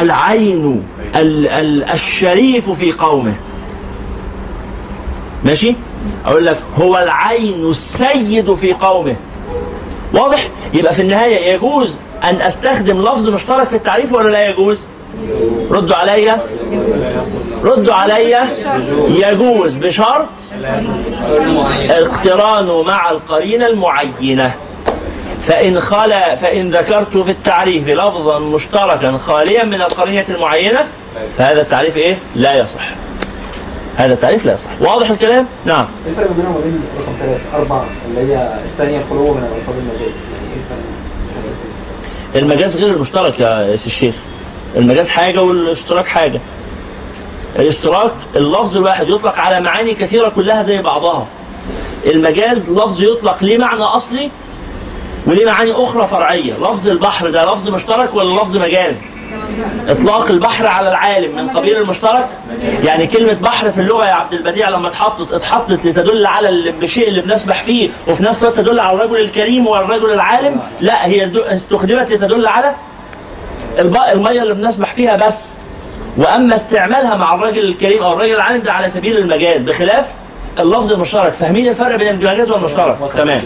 Speaker 3: العين ال ال الشريف في قومه. ماشي؟ أقول لك هو العين السيد في قومه. واضح؟ يبقى في النهاية يجوز أن أستخدم لفظ مشترك في التعريف ولا لا يجوز؟ ردوا عليا. ردوا عليا يجوز بشرط اقترانه مع القرينة المعينة فإن خلا فإن ذكرت في التعريف لفظا مشتركا خاليا من القرينة المعينة فهذا التعريف إيه؟ لا يصح. هذا التعريف لا يصح. واضح الكلام؟ نعم.
Speaker 8: إيه الفرق بينهم وبين رقم ثلاثة أربعة اللي هي الثانية الخلوة من ألفاظ المجاز يعني إيه الفرق؟
Speaker 3: المجاز غير المشترك يا سي الشيخ. المجاز حاجة والاشتراك حاجة. الاشتراك اللفظ الواحد يطلق على معاني كثيرة كلها زي بعضها. المجاز لفظ يطلق ليه معنى أصلي وليه معاني أخرى فرعية. لفظ البحر ده لفظ مشترك ولا لفظ مجاز؟ إطلاق البحر على العالم من قبيل المشترك يعني كلمة بحر في اللغة يا عبد البديع لما اتحطت اتحطت لتدل على ال- الشيء اللي بنسبح فيه وفي نفس الوقت تدل على الرجل الكريم والرجل العالم لا هي استخدمت لتدل على المية اللي بنسبح فيها بس وأما استعمالها مع الرجل الكريم أو الرجل العالم ده على سبيل المجاز بخلاف اللفظ المشترك. فاهمين الفرق بين المجاز والمشترك؟ تمام.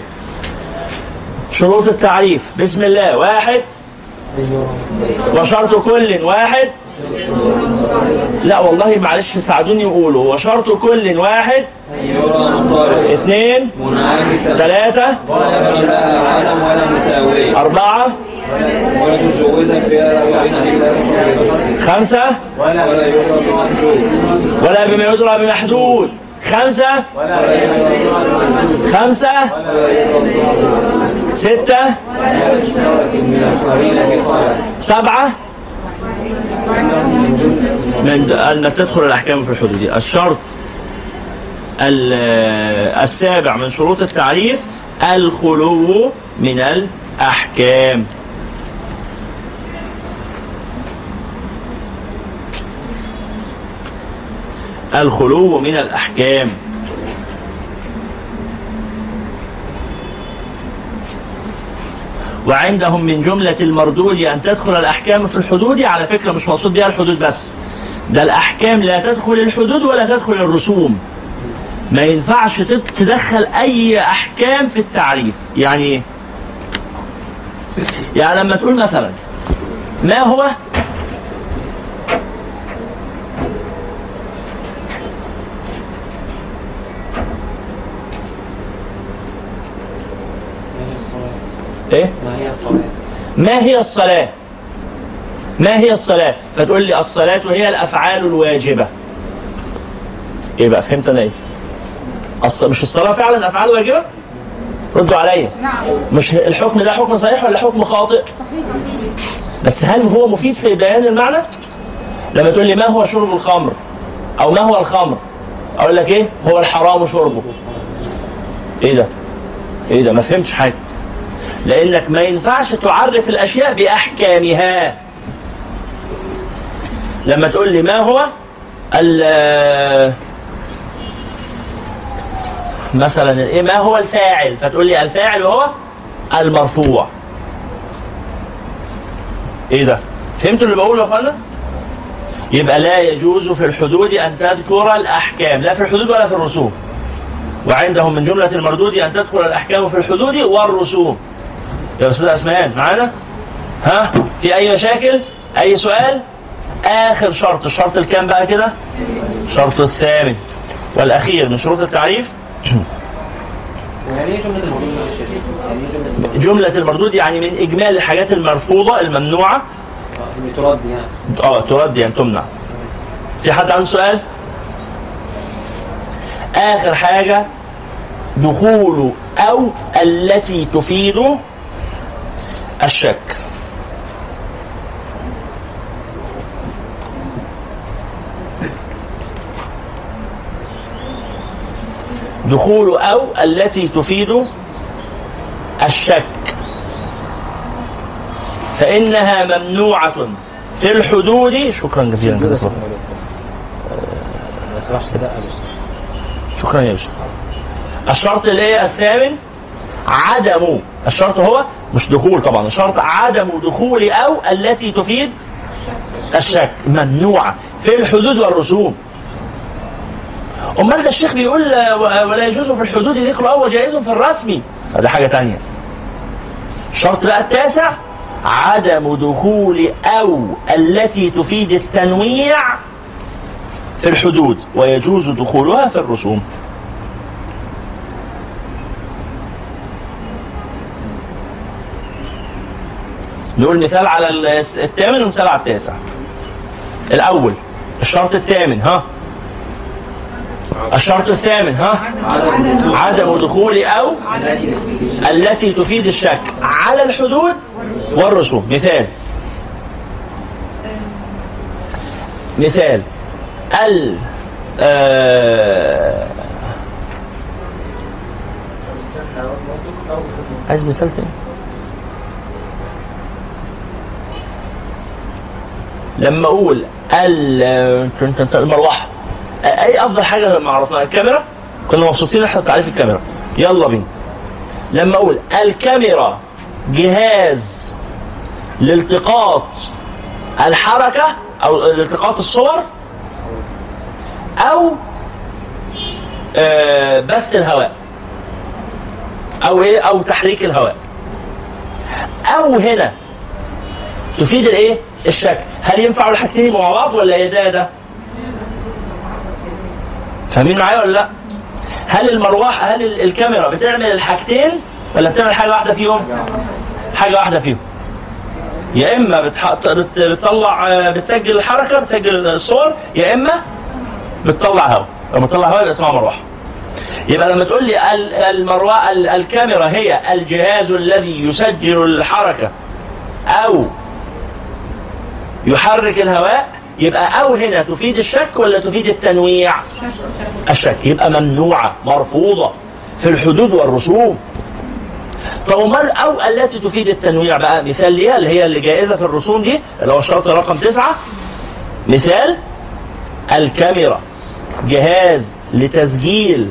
Speaker 3: شروط التعريف. بسم الله. واحد. وشرط كل. واحد. لا والله معلش ساعدوني وقولوا. وشرط كل. واحد. اثنين ثلاثة
Speaker 6: ولا لا عدم ولا مساوية
Speaker 3: أربعة
Speaker 6: ولا تجوزا فيها إلا
Speaker 3: خمسة؟
Speaker 6: ولا يدرك محدود
Speaker 3: ولا بما يدرى بمحدود. خمسة؟ خمسة؟ ستة؟ سبعة؟ من أن تدخل الأحكام في الحدود الشرط ال- السابع من شروط التعريف الخلو من الأحكام. الخلو من الأحكام. وعندهم من جملة المردود أن تدخل الأحكام في الحدود على فكرة مش مقصود بها الحدود بس. ده الأحكام لا تدخل الحدود ولا تدخل الرسوم. ما ينفعش تد- تدخل أي أحكام في التعريف. يعني؟ يعني لما تقول مثلا ما هو إيه
Speaker 8: ما هي الصلاة؟
Speaker 3: ما هي الصلاة؟ ما هي الصلاة؟ فتقول لي الصلاة هي الأفعال الواجبة. إيه بقى فهمت أنا إيه؟ الص... مش الصلاة فعلا أفعال واجبة؟ ردوا عليا.
Speaker 4: نعم
Speaker 3: مش الحكم ده حكم صحيح ولا حكم خاطئ؟
Speaker 4: صحيح
Speaker 3: بس هل هو مفيد في بيان المعنى؟ لما تقول لي ما هو شرب الخمر؟ أو ما هو الخمر؟ أقول لك إيه؟ هو الحرام شربه. إيه ده؟ إيه ده؟ ما فهمتش حاجة. لأنك ما ينفعش تعرف الأشياء بأحكامها. لما تقول لي ما هو؟ مثلا إيه ما هو الفاعل؟ فتقول لي الفاعل هو المرفوع. إيه ده؟ فهمتوا اللي بقوله يا أخوانا؟ يبقى لا يجوز في الحدود أن تذكر الأحكام لا في الحدود ولا في الرسوم. وعندهم من جملة المردود أن تدخل الأحكام في الحدود والرسوم. يا أستاذ أسماء معانا؟ ها؟ في أي مشاكل؟ أي سؤال؟ آخر شرط الشرط الكام بقى كده؟ الشرط الثامن والأخير من شروط التعريف.
Speaker 8: يعني جملة الموضوع؟ جمله
Speaker 3: المردود يعني من إجمال الحاجات
Speaker 8: آه، اللي ترد يعني.
Speaker 3: آه ترد يعني تمنع. في حد عنده سؤال؟ آخر حاجة دخول أو التي تفيد الشك. دخول أو التي تفيد الشك. فإنها ممنوعة في الحدود. شكرا جزيلا جزاك الله شكرا يا يوسف الشرط اللي هي الثامن؟ عدم. الشرط هو مش دخول طبعا الشرط عدم دخول أو التي تفيد الشك ممنوعه في الحدود والرسوم. أمال ده الشيخ بيقول ولا يجوز في الحدود ذكر أو وجائز في الرسم؟ ده حاجة تانية. الشرط بقى التاسع عدم دخول أو التي تفيد التنويع في الحدود ويجوز دخولها في الرسوم. نقول مثال على الثامن ومثال على التاسع. الأول الشرط الثامن ها؟ الشرط الثامن ها؟ عدم دخول أو التي تفيد الشك على الحدود والرسوم. مثال. مثال. ال آه عايز مثال تاني. لما أقول ال المروحة. أي أفضل حاجة لما عرفناها؟ الكاميرا. كنا مبسوطين إحنا بتعريف الكاميرا. يلا بينا. لما أقول الكاميرا جهاز لالتقاط الحركة أو التقاط الصور أو آه، بث الهواء أو إيه؟ أو تحريك الهواء. أو هنا تفيد الإيه؟ الشك هل ينفع الحاجتين يبقوا مع بعض ولا يا ده ده فاهمين معايا ولا لا؟ هل المروحة هل ال- الكاميرا بتعمل الحاجتين ولا بتعمل حاجة واحدة فيهم؟ حاجة واحدة فيهم. يا إما بتحط بت- بتطلع آه، بتسجل الحركه بتسجل الصور يا إما بتطلع هواء لما تطلع هواء يبقى اسمها مروحة. يبقى لما تقول لي ال- المروحة ال- الكاميرا هي الجهاز الذي يسجل الحركة أو يحرك الهواء يبقى أو هنا تفيد الشك ولا تفيد التنويع؟ الشك. يبقى ممنوعة مرفوضة في الحدود والرسوم. طب امال أو التي تفيد التنويع بقى. مثال ليها اللي هي اللي جائزة في الرسوم دي اللي هو الشرط رقم تسعة. مثال الكاميرا. جهاز لتسجيل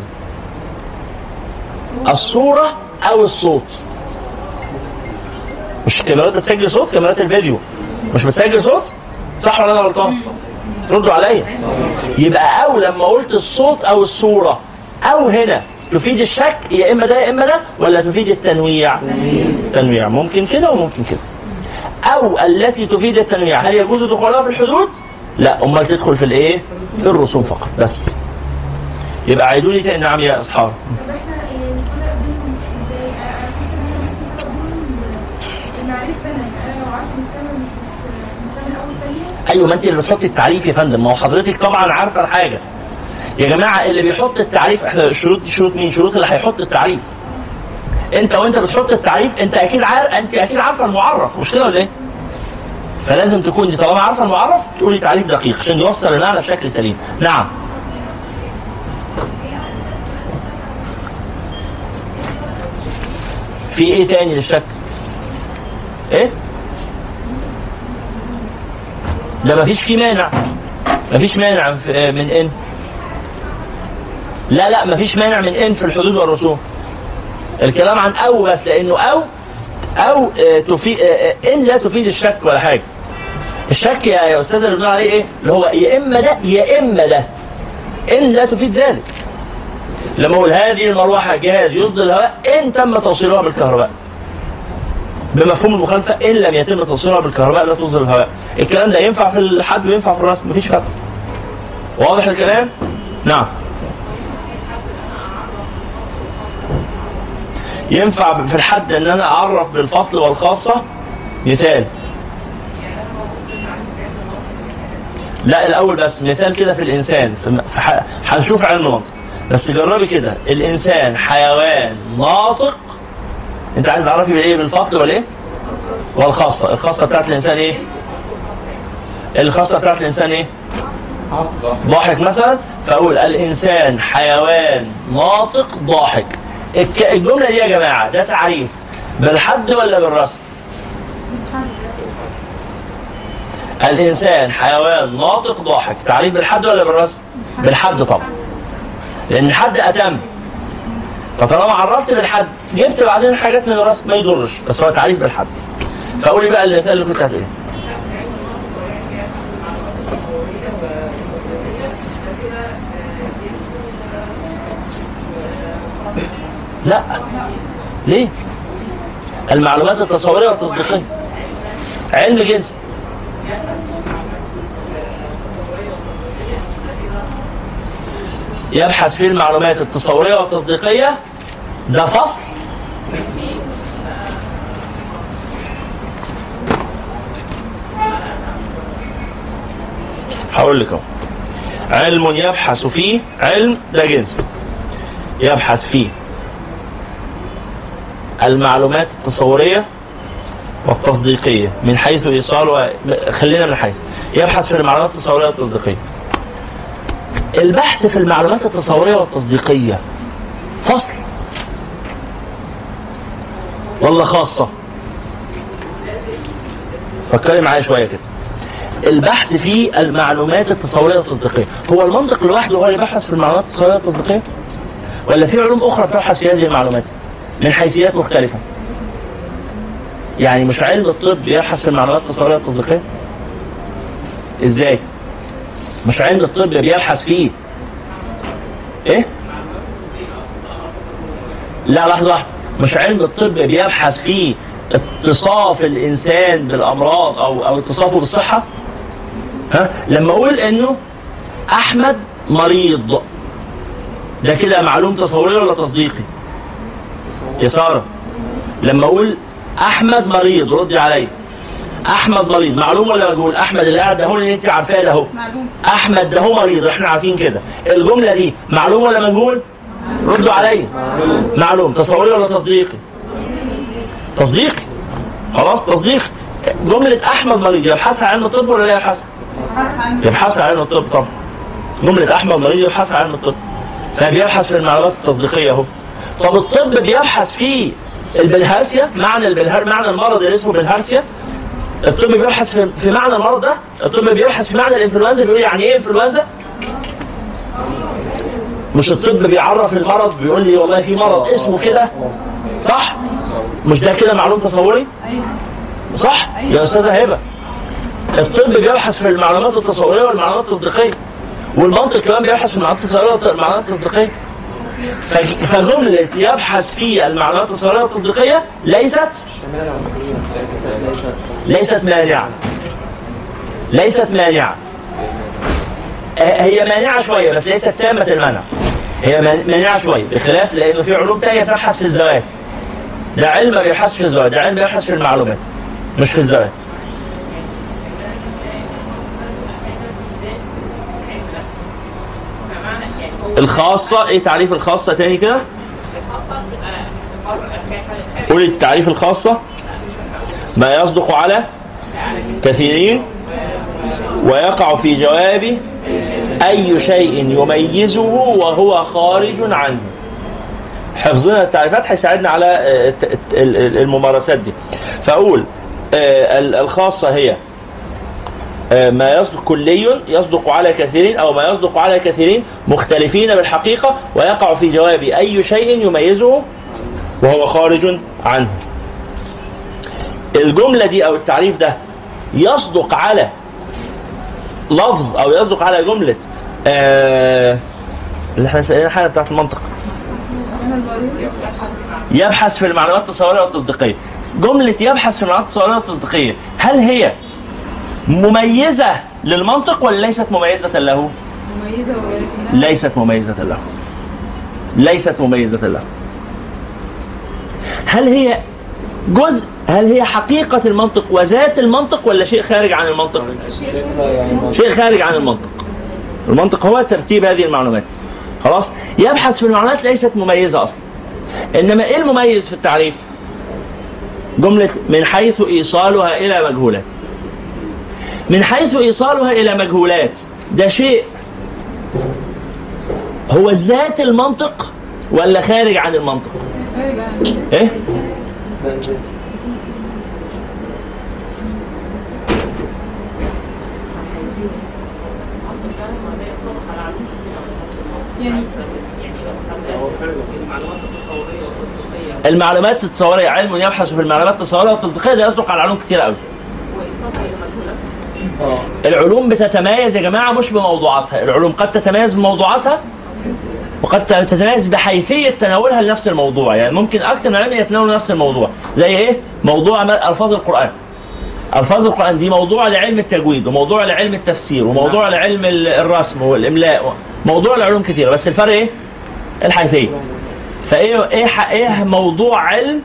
Speaker 3: الصورة أو الصوت. مش كاميرات بتسجل صوت كاميرات الفيديو. مش بتسجل صوت؟ صح ولا أنا غلطان؟ ردوا عليا. يبقى أو لما قلت الصوت أو الصورة أو هنا تفيد الشك يا إما ده يا إما ده ولا تفيد التنويع؟ تنويع. ممكن كده وممكن كده. أو التي تفيد التنويع هل يجوز دخولها في الحدود؟ لا. أمال تدخل في الإيه؟ في الرسوم فقط. بس. يبقى عيدوا لي تاني. نعم يا أصحاب
Speaker 4: طب إحنا يعني نفرق بينهم إزاي؟ احس ان أنا عرفت أنا أنا لو عارفه المكان مش بتعمل اول ثانية
Speaker 3: أيوه ما أنت اللي بتحطي التعريف يا فندم ما هو حضرتك طبعا عارفة الحاجة يا جماعة اللي بيحط التعريف إحنا الشروط دي شروط مين؟ شروط اللي هيحط التعريف أنت وأنت بتحط التعريف أنت أكيد عارف أنت أكيد عارفة المعرف مش كده ولا إيه؟ فلازم تكون دي طالما عارفة المعرف تقولي تعريف دقيق عشان يوصل المعنى بشكل سليم نعم في إيه تاني للشك؟ إيه؟ لا مفيش في مانع. مفيش مانع في- من إن. لا لا مفيش مانع من إن في الحدود والرسوم. الكلام عن أو بس لأنه أو أو آه، تفيد آه، آه، إن لا تفيد الشك ولا حاجة. الشك يا يا أستاذ اللي بنقول عليه إيه؟ اللي هو يا إما ده يا إما ده. إن لا تفيد ذلك. لما أقول هذه المروحة جهاز يصدر الهواء إن تم توصيلها بالكهرباء. بمفهوم المخالفه إن لم يتم توصيلها بالكهرباء لا تصدر الهواء الكلام ده ينفع في الحد وينفع في الرسم مفيش فرق. واضح الكلام؟ نعم. ينفع في الحد إن أنا أعرف بالفصل والخاصة؟ مثال. لا الأول بس مثال كده في الإنسان هنشوف علم المنطق بس جربي كده. الإنسان حيوان ناطق انت عايز تعرفي بالايه بالفصل ولا إيه؟ والخاصة الخاصة بتاعت الإنسان إيه؟ الخاصة بتاعت الإنسان إيه؟ ضاحك مثلا فأقول الإنسان حيوان ناطق ضاحك الجملة دي يا جماعة ده تعريف بالحد ولا بالرسم؟ الإنسان حيوان ناطق ضاحك تعريف بالحد ولا بالرسم؟ بالحد طبعا لأن الحد أتم فطالما عرفت بالحد جبت بعدين حاجات من الرسم ما يضرش بس هو تعريف بالحد. فقولي بقى المثال اللي كنت هتقوليه لا. ليه؟ المعلومات التصورية والتصديقية. علم جنسي. يبحث فيه المعلومات التصورية والتصديقية. ده فصل. هقول لك اهو علم يبحث فيه علم ده جنس. يبحث فيه المعلومات التصورية والتصديقية من حيث إيصال خلينا من حيث. يبحث في المعلومات التصورية والتصديقية. البحث في المعلومات التصورية والتصديقية. فصل. ولا خاصة. فكري معايا شوية كده. البحث في المعلومات التصورية والتصديقية. هو المنطق لوحده هو اللي بيبحث في المعلومات التصورية والتصديقية؟ ولا في علوم أخرى تبحث في هذه المعلومات؟ من حيثيات مختلفة. يعني مش علم الطب يبحث في المعلومات التصورية والتصديقية؟ إزاي؟ مش علم الطب بيبحث فيه. إيه؟ لا لحظة واحدة مش علم الطب بيبحث فيه اتصاف الإنسان بالأمراض أو أو اتصافه بالصحة؟ ها؟ لما أقول إنه أحمد مريض. ده كده معلوم تصوري ولا تصديقي؟ يا سارة لما أقول أحمد مريض ردي عليا أحمد مريض. معلوم ولا مجهول أحمد اللي قاعد ده اللي أنت عارفاه ده هو.
Speaker 4: معلوم.
Speaker 3: أحمد ده هو مريض. إحنا عارفين كده. الجملة دي معلوم ولا مجهول ردوا عليا معلوم. معلوم. تصوري ولا تصديقي؟ تصديقي. خلاص تصديقي. جملة أحمد مريض يبحثها علم الطب ولا لا يبحثها
Speaker 4: بحث عن
Speaker 3: يبحث عن علم الطب طبعا جملة أحمد مريض يبحث عن علم الطب. فبيبحث في المعلومات التصديقية أهو. طب الطب بيبحث في البلهارسيا معنى البلهار معنى المرض اللي اسمه بلهارسيا. الطب بيبحث في, في معنى المرض ده؟ الطب بيبحث في معنى الإنفلونزا بيقول يعني إيه إنفلونزا؟ مش الطب بيعرف المرض بيقول لي والله في مرض اسمه كده. صح؟ مش ده كده معلوم تصوري؟ صح؟ يا أستاذة هبة. الطب بيبحث في المعلومات التصورية والمعلومات التصديقية. والمنطق كمان بيبحث في المعلومات التصورية والمعلومات التصديقية. فجملة يبحث في المعلومات التصورية والتصديقية ليست ليست مانعة. ليست مانعة. آه، هي مانعة شوية بس ليست تامة المنع. هي مان- مانعة شوية بخلاف لأنه في علوم تانية تبحث في الذوات ده علم ما بيبحث في الذوات ده علم بيبحث في المعلومات مش في الذوات الخاصة إيه تعريف الخاصة تاني كده؟ قولي التعريف الخاصة. ما يصدق على كثيرين ويقع في جواب أي شيء يميزه وهو خارج عنه. حفظنا التعريفات هيساعدنا على آه، الممارسات دي. فأقول آه، ال- الخاصة هي ما يصدق كلي يصدق على كثيرين أو ما يصدق على كثيرين مختلفين بالحقيقة ويقع في جواب أي شيء يميزه وهو خارج عنه. الجملة دي أو التعريف ده يصدق على لفظ أو يصدق على جملة آه اللي إحنا سالنا حاجة بتاعت المنطق يبحث في المعلومات التصورية والتصديقية جملة يبحث في المعلومات التصورية والتصديقية هل هي مميزة للمنطق ولا ليست مميزة له؟
Speaker 4: مميزة
Speaker 3: ليست مميزة له ليست مميزة له هل هي جزء هل هي حقيقة المنطق وذات المنطق ولا شيء خارج عن المنطق؟ شيء خارج عن المنطق. المنطق هو ترتيب هذه المعلومات. خلاص؟ يبحث في المعلومات ليست مميزة أصلا. إنما إيه المميز في التعريف؟ جملة من حيث إيصالها إلى مجهولات. من حيث إيصالها إلى مجهولات ده شيء هو ذات المنطق ولا خارج عن المنطق؟ إيه؟ المعلومات التصورية علم يبحث في المعلومات التصورية والتصديقية ده يصدق على علوم كتير قوي العلوم بتتميز يا جماعة مش بموضوعاتها العلوم قد تتميز بموضوعاتها وقد تتميز بحيثية تناولها لنفس الموضوع يعني ممكن أكثر من علم يتناولوا نفس الموضوع زي إيه؟ موضوع ألفاظ القرآن. ألفاظ القرآن دي موضوع لعلم التجويد وموضوع لعلم التفسير وموضوع لعلم ال- الرسم والإملاء موضوع لعلوم كثيره بس الفرق إيه؟ الحيثية. فإيه إيه إيه موضوع علم؟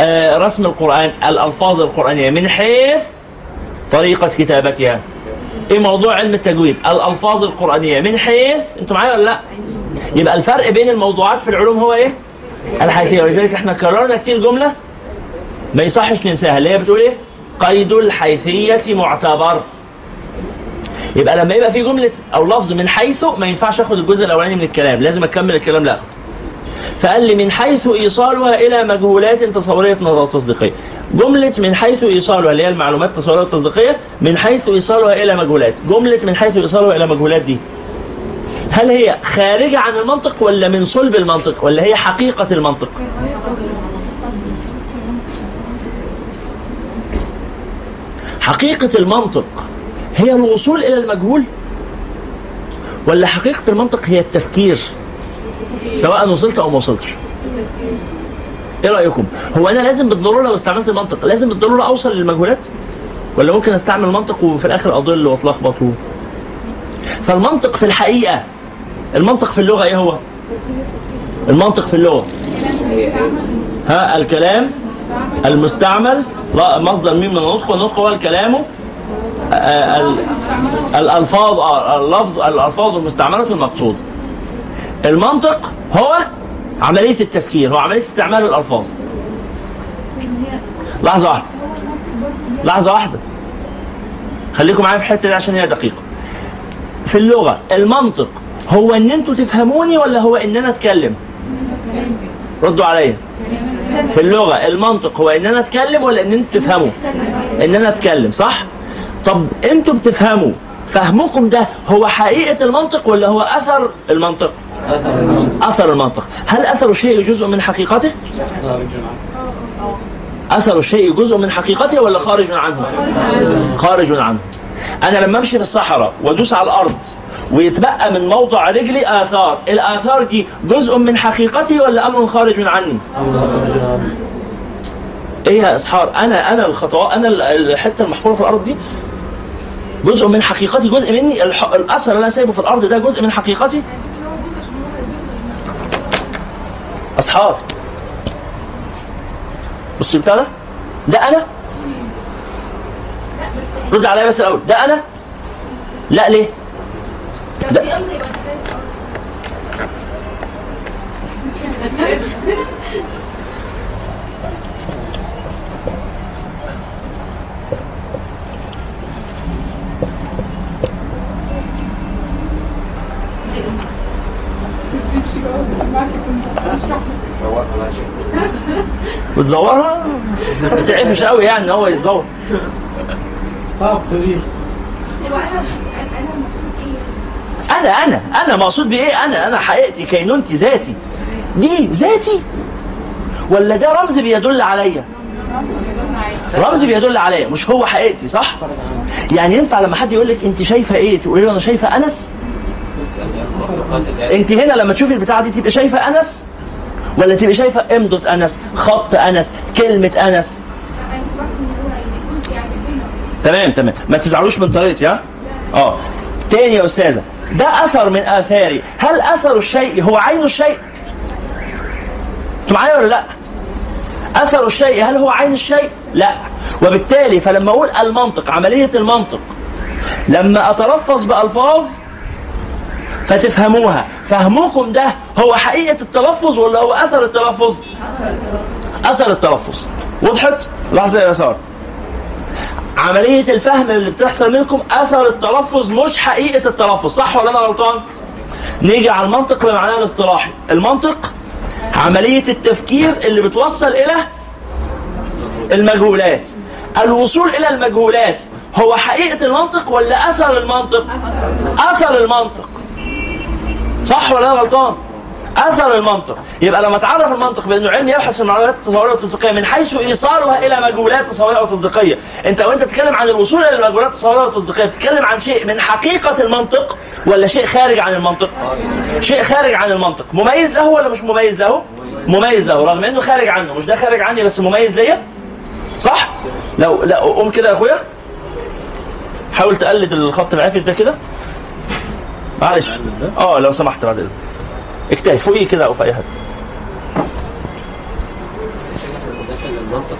Speaker 3: آه رسم القرآن الألفاظ القرآنية من حيث طريقة كتابتها. إيه موضوع علم التجويد؟ الألفاظ القرآنية. من حيث أنتوا معايا ولا لا؟ يبقى الفرق بين الموضوعات في العلوم هو إيه؟ الحيثية. ولذلك إحنا كررنا كتير جملة ما يصحش ننساها. اللي هي بتقول إيه؟ قيد الحيثية معتبر. يبقى لما يبقى في جملة أو لفظ من حيث ما ينفعش آخد الجزء الأولاني من الكلام. لازم أكمل الكلام لآخره. فقال لي من حيث إيصالها إلى مجهولات تصورية وتصديقيه جملة من حيث إيصالها اللي هي المعلومات التصورية والتصديقية من حيث إيصالها إلى مجهولات. جملة من حيث إيصالها إلى مجهولات دي. هل هي خارجة عن المنطق ولا من صلب المنطق ولا هي حقيقة المنطق؟ حقيقة المنطق هي الوصول إلى المجهول ولا حقيقة المنطق هي التفكير؟ سواء وصلت أو ما وصلتش. إيه رأيكم؟ هو أنا لازم بالضرورة لو استعملت المنطق لازم بالضرورة أوصل للمجهولات؟ ولا ممكن أستعمل المنطق وفي الآخر أضل وأتلخبط. فالمنطق في الحقيقة المنطق في اللغة إيه هو؟ المنطق في اللغة. ها الكلام المستعمل لا مصدر مين من النطق والنطق هو الكلام آه، ال- الألفاظ آه، اللفظ الألفاظ المستعملة المقصودة. المنطق هو عملية التفكير هو عملية استعمال الألفاظ. لحظة واحدة. لحظة واحدة. خليكم معايا في الحتة دي عشان هي دقيقة. في اللغة المنطق هو إن أنتوا تفهموني ولا هو ان أنا أتكلم؟ ردوا عليا. في اللغة المنطق هو ان أنا أتكلم ولا إن أنتوا تفهموا؟ ان أنا أتكلم صح؟ طب أنتوا بتفهموا فهمكم ده هو حقيقة المنطق ولا هو أثر المنطق؟ أثر المنطق. هل أثر الشيء جزء من حقيقته؟ أثر الشيء جزء من حقيقته ولا خارج عنه؟ خارج عنه. أنا لما أمشي في الصحراء وأدوس على الأرض ويتبقى من موضع رجلي آثار الآثار دي جزء من حقيقتي ولا أمر خارج عني؟ إيه يا إسحار أنا أنا الخطوات أنا ال- الحتة المحفورة في الأرض دي جزء من حقيقتي جزء مني. الأثر اللي أنا سايبه في الأرض ده جزء من حقيقتي. اسحار بص بتاع ده. ده أنا. رد عليا بس الأول. ده أنا. لا ليه؟ ده
Speaker 4: تمشي بقى وتسمعك كنت اشرح لك
Speaker 3: وتزورها ما تعرفش قوي يعني هو يتزور.
Speaker 5: صعب تغيير
Speaker 4: هو أنا أنا إيه
Speaker 3: أنا أنا أنا مقصود بإيه؟ أنا أنا حقيقتي كينونتي ذاتي. دي ذاتي. ولا ده رمز بيدل عليا؟ رمز بيدل عليا مش هو حقيقتي صح؟ يعني ينفع لما حد يقول لك أنت شايفة إيه تقولي له أنا شايفة أنس؟ انت هنا لما تشوفي البتاعة دي تبقى شايفة أنس؟ ولا تبقى شايفة امضة أنس خط
Speaker 4: أنس كلمة أنس؟
Speaker 3: تمام تمام. ما تزعلوش من طريقتي ها؟ آه. تاني يا أستاذة ده أثر من آثاري. هل أثر الشيء هو عين الشيء؟ أنتوا معايا ولا لأ؟ أثر الشيء هل هو عين الشيء؟ لأ. وبالتالي فلما أقول المنطق عملية المنطق لما أتلفظ بألفاظ فتفهموها. فهمكم ده هو حقيقة التلفظ ولا هو أثر التلفظ؟ أثر التلفظ. وضحت؟ لحظة يا يسار عملية الفهم اللي بتحصل منكم أثر التلفظ مش حقيقة التلفظ صح ولا أنا غلطان؟ نيجي على المنطق بمعناه الاصطلاحي. المنطق عملية التفكير اللي بتوصل إلى المجهولات. الوصول إلى المجهولات هو حقيقة المنطق ولا أثر المنطق؟ أثر المنطق. صح ولا أنا غلطان؟ أثر المنطق. يبقى لما تعرف المنطق بانه علم يبحث في المعلومات التصوريه والتصديقيه من حيث إيصالها إلى مجهولات تصوريه وتصديقية. أنت وأنت بتتكلم عن الوصول إلى المجهولات التصوريه والتصديقيه بتتكلم عن شيء من حقيقة المنطق ولا شيء خارج عن المنطق؟ شيء خارج عن المنطق. مميز له ولا مش مميز له؟ مميز له رغم إنه خارج عنه. مش ده خارج عني بس مميز ليا؟ صح؟ لو لا قوم كده يا أخويا. حاول تقلد الخط العافش ده كده. معلش. آه لو سمحت بعد إذنك. اكتفي فوقيه كده أو في
Speaker 7: أي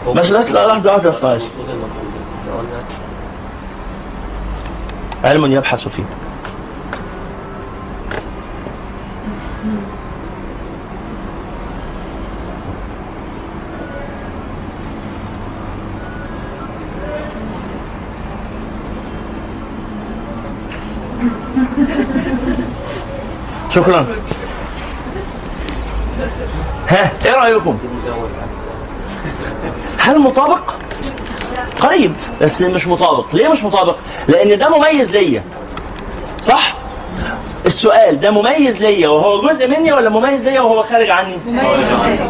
Speaker 7: هو
Speaker 3: بس بس لا، لحظة واحدة بس معلش. علم يبحث فيه. شكرا. ها إيه رأيكم؟ هل مطابق؟ قريب بس مش مطابق. ليه مش مطابق؟ لأن ده مميز ليا. صح؟ السؤال ده مميز ليا وهو جزء مني ولا مميز ليا وهو خارج عني؟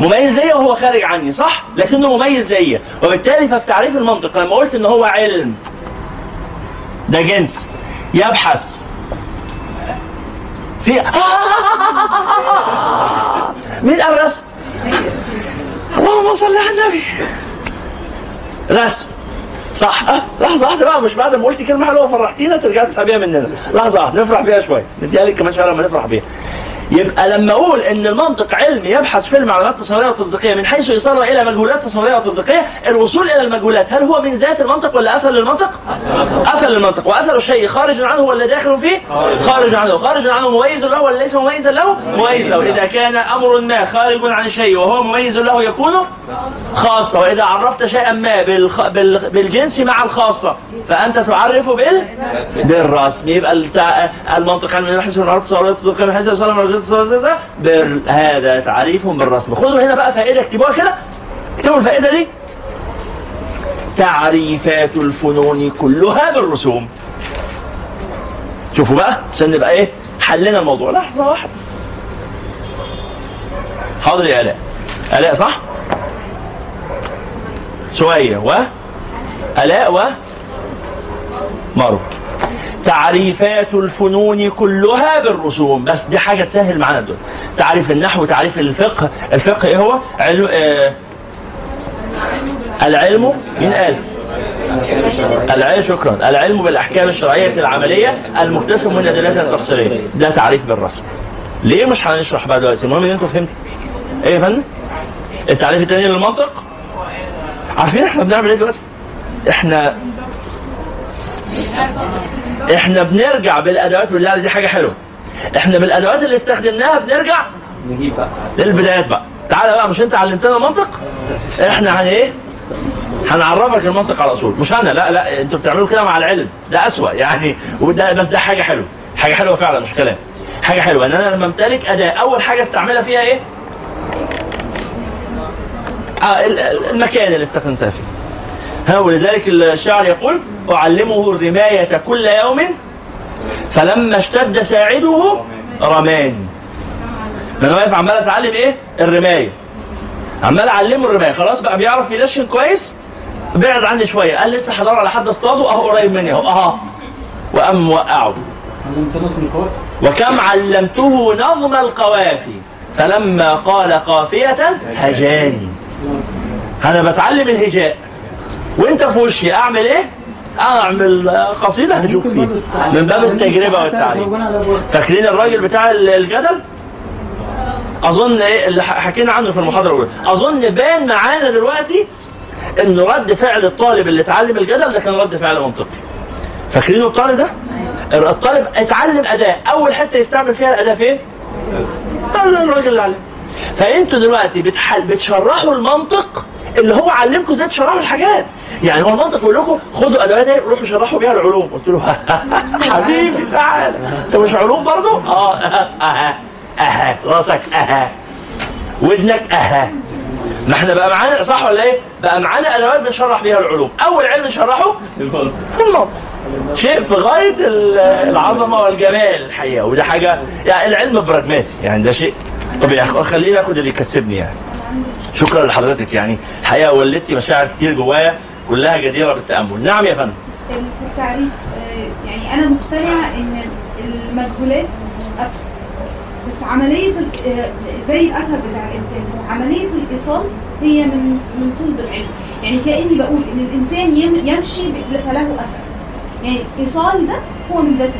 Speaker 3: مميز ليا. وهو خارج عني صح؟ لكنه مميز ليا. وبالتالي ففي تعريف المنطق لما قلت إن هو علم ده جنس يبحث في مين قال رسم اللهم صل على النبي. رسم صح. أه؟ لحظة واحدة بقى مش بعد ما قلت كلمة حلوة فرحتينا ترجع تسحبيها مننا. لحظة واحدة نفرح بيها شوية. نديها لك كمان شوية لما نفرح بيها. يبقى لما أقول إن المنطق علم يبحث في المعلومات التصوريه والتصديقية من حيث ايصالها إلى مجهولات تصوريه وتصديقية الوصول إلى المجهولات هل هو من ذات المنطق ولا أثر للمنطق؟ أثر للمنطق وأثر الشيء خارج عنه ولا داخل فيه؟ خارج عنه خارج عنه مميز له ولا ليس مميزا له؟ مميز له إذا كان أمر ما خارج عن الشيء وهو مميز له يكون خاصة وإذا عرفت شيئا ما بالخ... بال... بالجنس مع الخاصة فأنت تعرف بال بالرسم يبقى. المنطق علم يبحث من عرض تصورات من حيث يصل هذا تعريف بالرسم. خذوا هنا بقى فائدة اكتبوها كده. اكتبوا الفائدة دي. تعريفات الفنون كلها بالرسوم. شوفوا بقى عشان نبقى إيه؟ حلنا الموضوع. لحظة واحدة. حاضر يا آلاء. آلاء صح؟ سوية و؟ ألاء و؟ مارو. تعريفات الفنون كلها بالرسوم. بس دي حاجة تسهل معانا الدنيا تعريف النحو تعريف الفقه. الفقه إيه هو؟ علم آه العلم مين قال العلم شكرا. العلم بالأحكام الشرعية العملية المكتسب من ادلتها التفصيليه ده تعريف بالرسم. ليه مش هنشرح بقى دلوقتي؟ المهم إن أنتوا فهمتوا. إيه يا فندم؟ التعريف الثاني للمنطق؟ عارفين إحنا بنعمل إيه دلوقتي؟ إحنا إحنا بنرجع بالأدوات بالله دي حاجة حلوة. إحنا بالأدوات اللي استخدمناها بنرجع
Speaker 8: نجيب بقى.
Speaker 3: للبدايات بقى. تعالى بقى مش أنت علمتنا المنطق إحنا هن إيه؟ هنعرفك المنطق على أصول. مش أنا لا لا أنتوا بتعملوا كده مع العلم. ده أسوأ يعني وده بس ده حاجة حلوة. حاجة حلوة فعلا مش كلام. حاجة حلوة إن أنا لما أمتلك أداة أول حاجة أستعملها فيها إيه؟ آه ال- ال- المكان اللي استخدمتها فيه. ها ولذلك الشاعر يقول أعلمه الرماية كل يوم فلما اشتد ساعده رماني. أنا واقف عمال أتعلم إيه؟ الرماية. عمال أعلمه الرماية. خلاص بقى بيعرف يدشن كويس؟ بعد عني شوية. قال لسه هدور على حد اصطاده أهو قريب مني أهو. اهو وقام موقعه وكم علمته نظم القوافي فلما قال قافية هجاني. أنا بتعلم الهجاء. وأنت في وشي أعمل إيه؟ أعمل قصيدة هجوك فيه من باب التجربة والتعليم فاكرين الراجل بتاع الجدل؟ أظن إيه؟ اللي حكينا عنه في المحاضرة الأولى. أظن بان معانا دلوقتي إن رد فعل الطالب اللي اتعلم الجدل ده كان رد فعل منطقي. فاكرين الطالب ده؟ الطالب اتعلم أداة. أول حتة يستعمل فيها الأداة فين؟ قال الراجل اللي علم. فأنتوا دلوقتي بتحل بتشرحوا المنطق اللي هو علمكم إزاي تشرحوا الحاجات. يعني هو المنطق بيقول لكم خدوا ادوات إيه روحوا شرحوا بيها العلوم. قلت له (laughs) حبيبي تعال. انت مش علوم برضه؟ آه. أها أها راسك. أها ودنك. أها ما إحنا بقى معانا صح ولا إيه؟ بقى معانا ادوات بنشرح بيها العلوم، أول علم نشرحه؟ المنطق المنطق. شيء في غاية ال- العظمة والجمال الحقيقة. وده حاجة يعني العلم براجماتي. يعني ده شيء طبيعي. خليني آخد اللي يكسبني يعني. شكرا لحضرتك. يعني الحقيقة ولدتي مشاعر كتير جوايا كلها جديرة بالتأمل. نعم يا فندم.
Speaker 4: في التعريف آه، يعني أنا مقتنعة إن المجهولات أثر بس عملية ال- آه، زي الأثر بتاع الإنسان. هو عملية الإيصال هي من من صلب العلم. يعني كأني بقول إن الإنسان يم- يمشي فله أثر. يعني الإيصال ده هو من ذات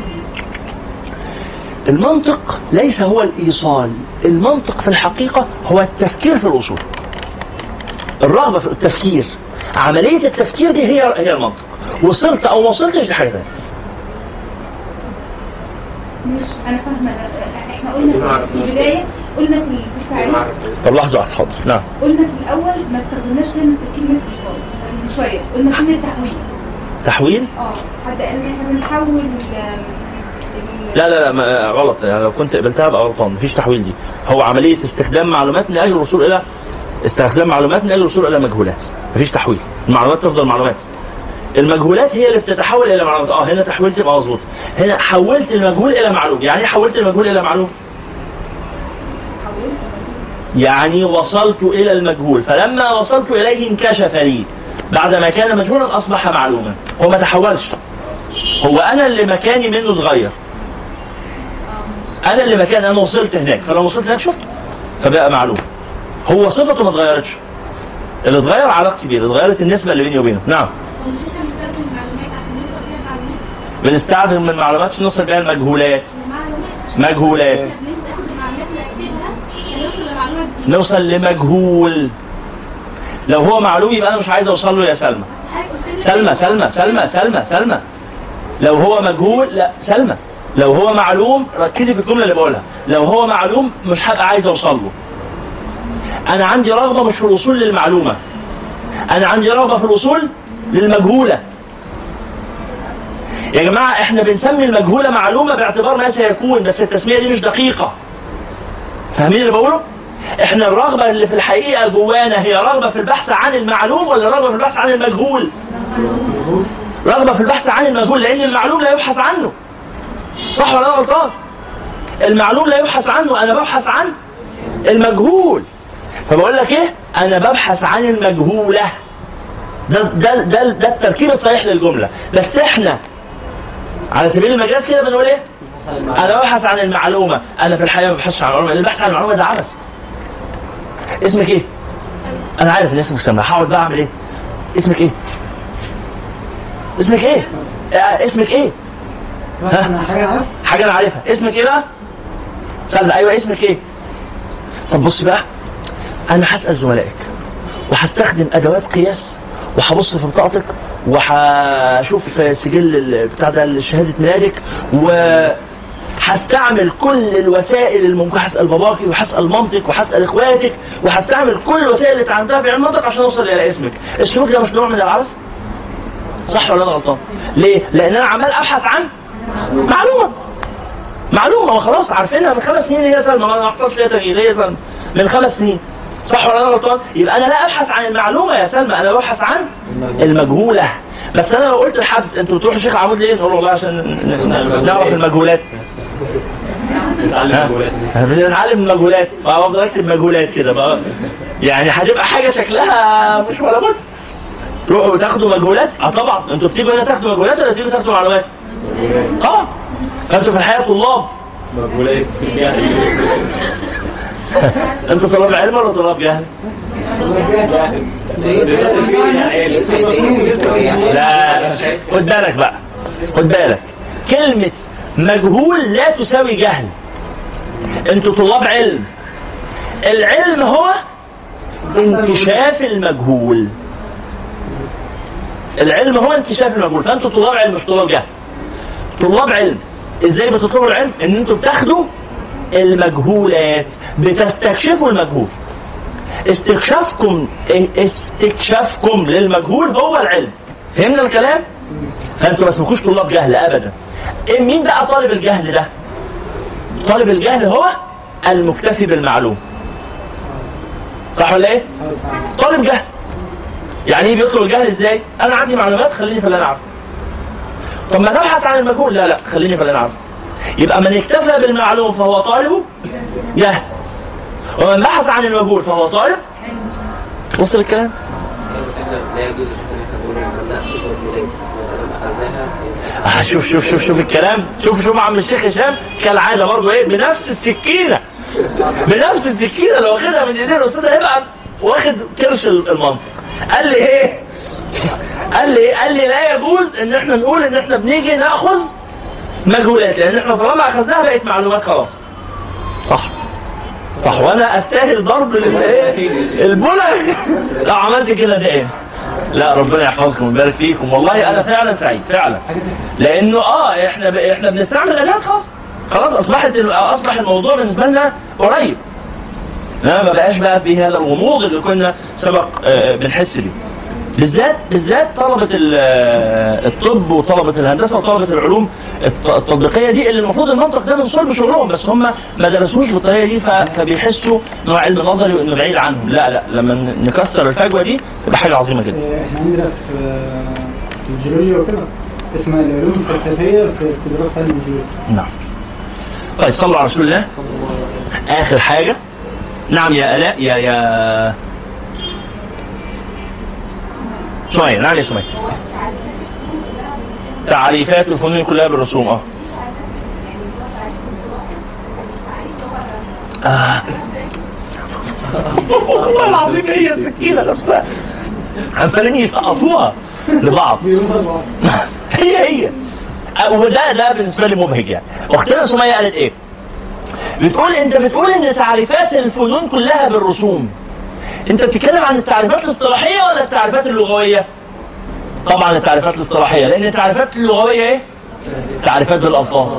Speaker 3: المنطق ليس هو الإيصال. المنطق في الحقيقة هو التفكير في الاصول الرغبة في التفكير. عملية التفكير دي هي هي المنطق. وصلت أو ما وصلتش دي حاجة ثانية
Speaker 4: مش أنا فاهمة. إحنا قلنا في- البداية قلنا في ال- في التعريف.
Speaker 3: طب لحظة واحدة حاضر. نعم.
Speaker 4: قلنا في الأول ما استخدمناش كلمة كلمة إيصال. من شوية. قلنا كلمة تحويل.
Speaker 3: تحويل؟
Speaker 4: آه. حد قال ان إحنا بنحول
Speaker 3: لا لا لا ما غلط. يعني لو كنت قبلتها ابقى غلطان. مفيش تحويل دي. هو عملية استخدام معلومات من أجل الوصول إلى استخدام معلومات من الوصول إلى مجهولات. مفيش تحويل. المعلومات تفضل معلومات. المجهولات هي اللي بتتحول إلى معلومات. آه هنا تحويلت يبقى مظبوط. هنا حولت المجهول إلى معلوم. يعني إيه حولت المجهول إلى معلوم؟ يعني وصلت إلى المجهول. فلما وصلت إليه انكشف لي. بعدما كان مجهولا أصبح معلوما. هو ما تحولش. هو أنا اللي مكاني منه اتغير. أنا اللي مكان أنا وصلت هناك. فلما وصلت هناك شفته فبقى معلوم. هو صفته ما اتغيرتش. اللي اتغير علاقتي بيه اللي اتغيرت النسبة اللي بيني وبينه. نعم.
Speaker 9: معلومات معلومات
Speaker 3: بنستعمل من المعلومات عشان نوصل بيها المجهولات.
Speaker 9: معلومات
Speaker 3: مجهولات.
Speaker 9: نوصل
Speaker 3: لمجهول. لو هو معلوم يبقى أنا مش عايز أوصل له يا سلمى. سلمى سلمى سلمى سلمى سلمى. لو هو مجهول لا سلمى. لو هو معلوم ركزي في الجملة اللي بقولها. لو هو معلوم مش هبقى عايز أوصل له. أنا عندي رغبة مش في الوصول للمعلومة. أنا عندي رغبة في الوصول للمجهولة. يا جماعة إحنا بنسمي المجهولة معلومة باعتبار ما سيكون بس التسمية دي مش دقيقة. فاهمين اللي بقوله؟ إحنا الرغبة اللي في الحقيقة جوانا هي رغبة في البحث عن المعلوم ولا رغبة في البحث عن المجهول؟ رغبة في البحث عن المجهول لأن المعلوم لا يبحث عنه. صح ولا أنا غلطان؟ المعلوم لا يبحث عنه أنا ببحث عن المجهول. فبقول لك إيه؟ أنا ببحث عن المجهولة. ده ده ده, ده التركيب الصحيح للجملة. بس إحنا على سبيل المجاز كده بنقول إيه؟ أنا ببحث عن المعلومة. أنا في الحقيقة ما ببحثش عن المعلومة. البحث عن المعلومة ده عبث. اسمك إيه؟ أنا عارف إن اسمك سامع هقعد بقى أعمل إيه؟ اسمك إيه؟ اسمك إيه؟ آه، اسمك
Speaker 5: إيه؟ عارف
Speaker 3: حاجة أنا عارفها. اسمك إيه بقى؟ سلمى أيوه اسمك إيه؟ طب بص بقى. أنا هسال زملائك وهستخدم أدوات قياس وهبص في بطاقتك وهشوف سجل بتاع ده شهادة ميلادك وهستعمل كل الوسائل الممكن. هسال باباكي وهسال مامتك وهسال إخواتك وهستعمل كل الوسائل اللي اتعلمتها في علم المنطق عشان أوصل إلى اسمك. السلوك ده مش نوع من العبث؟ صح ولا أنا غلطان؟ ليه؟ لأن أنا عمال أبحث عن معلومة. معلومة ما خلاص عارفينها من خمس سنين. هي سلمى ما حصلش فيها تغيير. هي سلمى من خمس سنين. صح ولا أنا غلطان؟ يبقى أنا لا أبحث عن المعلومة يا سلمى أنا ببحث عن المجهولة. بس أنا لو قلت لحد أنتوا بتروحوا شيخ عمود ليه؟ نقول له والله عشان نعرف المجهولات. ها؟ بنتعلم المجهولات. أفضل أكتب مجهولات كده بقى. يعني هتبقى حاجة شكلها مش ولا بد. تروحوا تاخدوا مجهولات؟ آه طبعا. أنتوا بتيجوا هنا تاخدوا مجهولات ولا بتيجوا تاخدوا معلومات؟ طبعا. فأنتوا في الحياة طلاب.
Speaker 6: مقبولات (laughs) (laughs)
Speaker 3: أنتوا طلاب علم ولا طلاب جهل؟ لا خد بالك بقى خد بالك. كلمة مجهول لا تساوي جهل. أنتوا طلاب علم. العلم هو انكشاف المجهول. العلم هو انكشاف المجهول. فأنتوا طلاب علم مش طلاب جهل. طلاب علم. إزاي بتطلبوا العلم؟ إن أنتوا بتاخدوا المجهولات بتستكشفوا المجهول. استكشافكم استكشافكم للمجهول هو العلم. فهمنا الكلام؟ فأنتوا ما اسمكوش طلاب جهل ابدا. إيه مين بقى طالب الجهل ده؟ طالب الجهل هو المكتفي بالمعلوم. صح ولا إيه؟ طالب جهل. يعني إيه بيطلب الجهل إزاي؟ أنا عندي معلومات خليني في اللي أنا عارفه. طب ما تبحث عن المجهول. لا لا خليني في اللي أنا عارفه. يبقى من اكتفى بالمعلوم فهو طالب؟ جهل ومن بحث عن المجهول فهو طالب؟ وصل الكلام. آه شوف شوف شوف شوف الكلام. شوف شوف عم الشيخ هشام كالعادة برضه إيه؟ بنفس السكينة. بنفس السكينة. لو واخدها من ايدين الأستاذ هيبقى واخد كرش المنطق. قال لي إيه؟ قال لي قال لي لا يجوز إن إحنا نقول إن إحنا بنيجي نأخذ مجهولات لأن إحنا طالما أخذناها بقت معلومات خلاص. صح. صح. وأنا أستاهل ضرب الايه البلى لو عملت كده ده إيه؟ لا ربنا يحفظكم ويبارك فيكم. والله أنا فعلا سعيد فعلا. لأنه آه إحنا ب... إحنا بنستعمل أداة خلاص. خلاص أصبحت أصبح الموضوع بالنسبة لنا قريب. لا ما بقاش بقى بهذا الغموض اللي كنا سبق آه، بنحس بيه. بالذات بالذات طلبة ال- الطب وطلبة الهندسة وطلبة العلوم الت- التطبيقية دي اللي المفروض المنطق ده من صلب شغلهم بس هم ما درسوش بالطريقة دي فبيحسوا إنه علم نظري وإنه بعيد عنهم. لا لا لما نكسر الفجوة دي تبقى حاجة عظيمة جدا.
Speaker 5: آه، إحنا عندنا في الجيولوجيا وكده اسمها العلوم الفلسفية في في دراسة علم الجيولوجيا.
Speaker 3: نعم. طيب صلوا على رسول الله. آخر حاجة. نعم يا ألاء يا يا سمية نعم يا سمية تعريفات الفنون كلها بالرسوم آه. آه. والله العظيم هي السكينة نفسها. عمالين يسقطوها لبعض. هي هي. وده ده بالنسبة لي مبهج يعني. أختنا سمية قالت إيه؟ بتقول انت بتقول إن تعريفات الفنون كلها بالرسوم. انت بتتكلم عن التعريفات الاصطلاحية ولا التعريفات اللغوية؟ طبعا التعريفات الاصطلاحية لأن التعريفات اللغوية إيه؟ تعريفات بالألفاظ.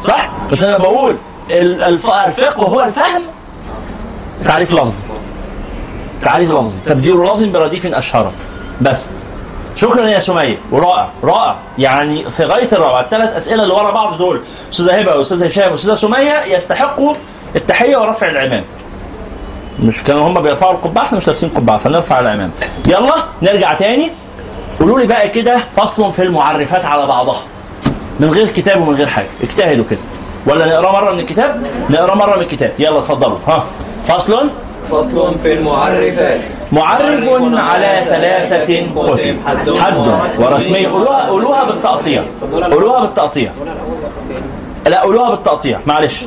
Speaker 3: صح؟ مش أنا بقول ال- الف- الفقه هو الفهم تعريف لفظي. تعريف لفظي. تبديل لفظ برديف اشهره بس. شكرا يا سمية. ورائع رائع. يعني في غاية الروعة. الثلاث أسئلة اللي ورا بعض دول. أستاذة هبة واستاذ هشام وأستاذة سمية يستحقوا التحية ورفع العمام. مش كانوا هم بيرفعوا القبعة إحنا مش لابسين قبعة فنرفع العمام يلا نرجع تاني. قولوا لي بقى كده فصل في المعرفات على بعضها. من غير كتاب ومن غير حاجة. اجتهدوا كده. ولا نقرأ مرة من الكتاب؟ نقرأ مرة من الكتاب. يلا اتفضلوا. ها. فصل؟
Speaker 6: فصل في المعرفات.
Speaker 3: معرف على ثلاثة قسم. حد ورسمية قولوها قولوها بالتقطيع. قولوها بالتقطيع. لا قولوها بالتقطيع. معلش.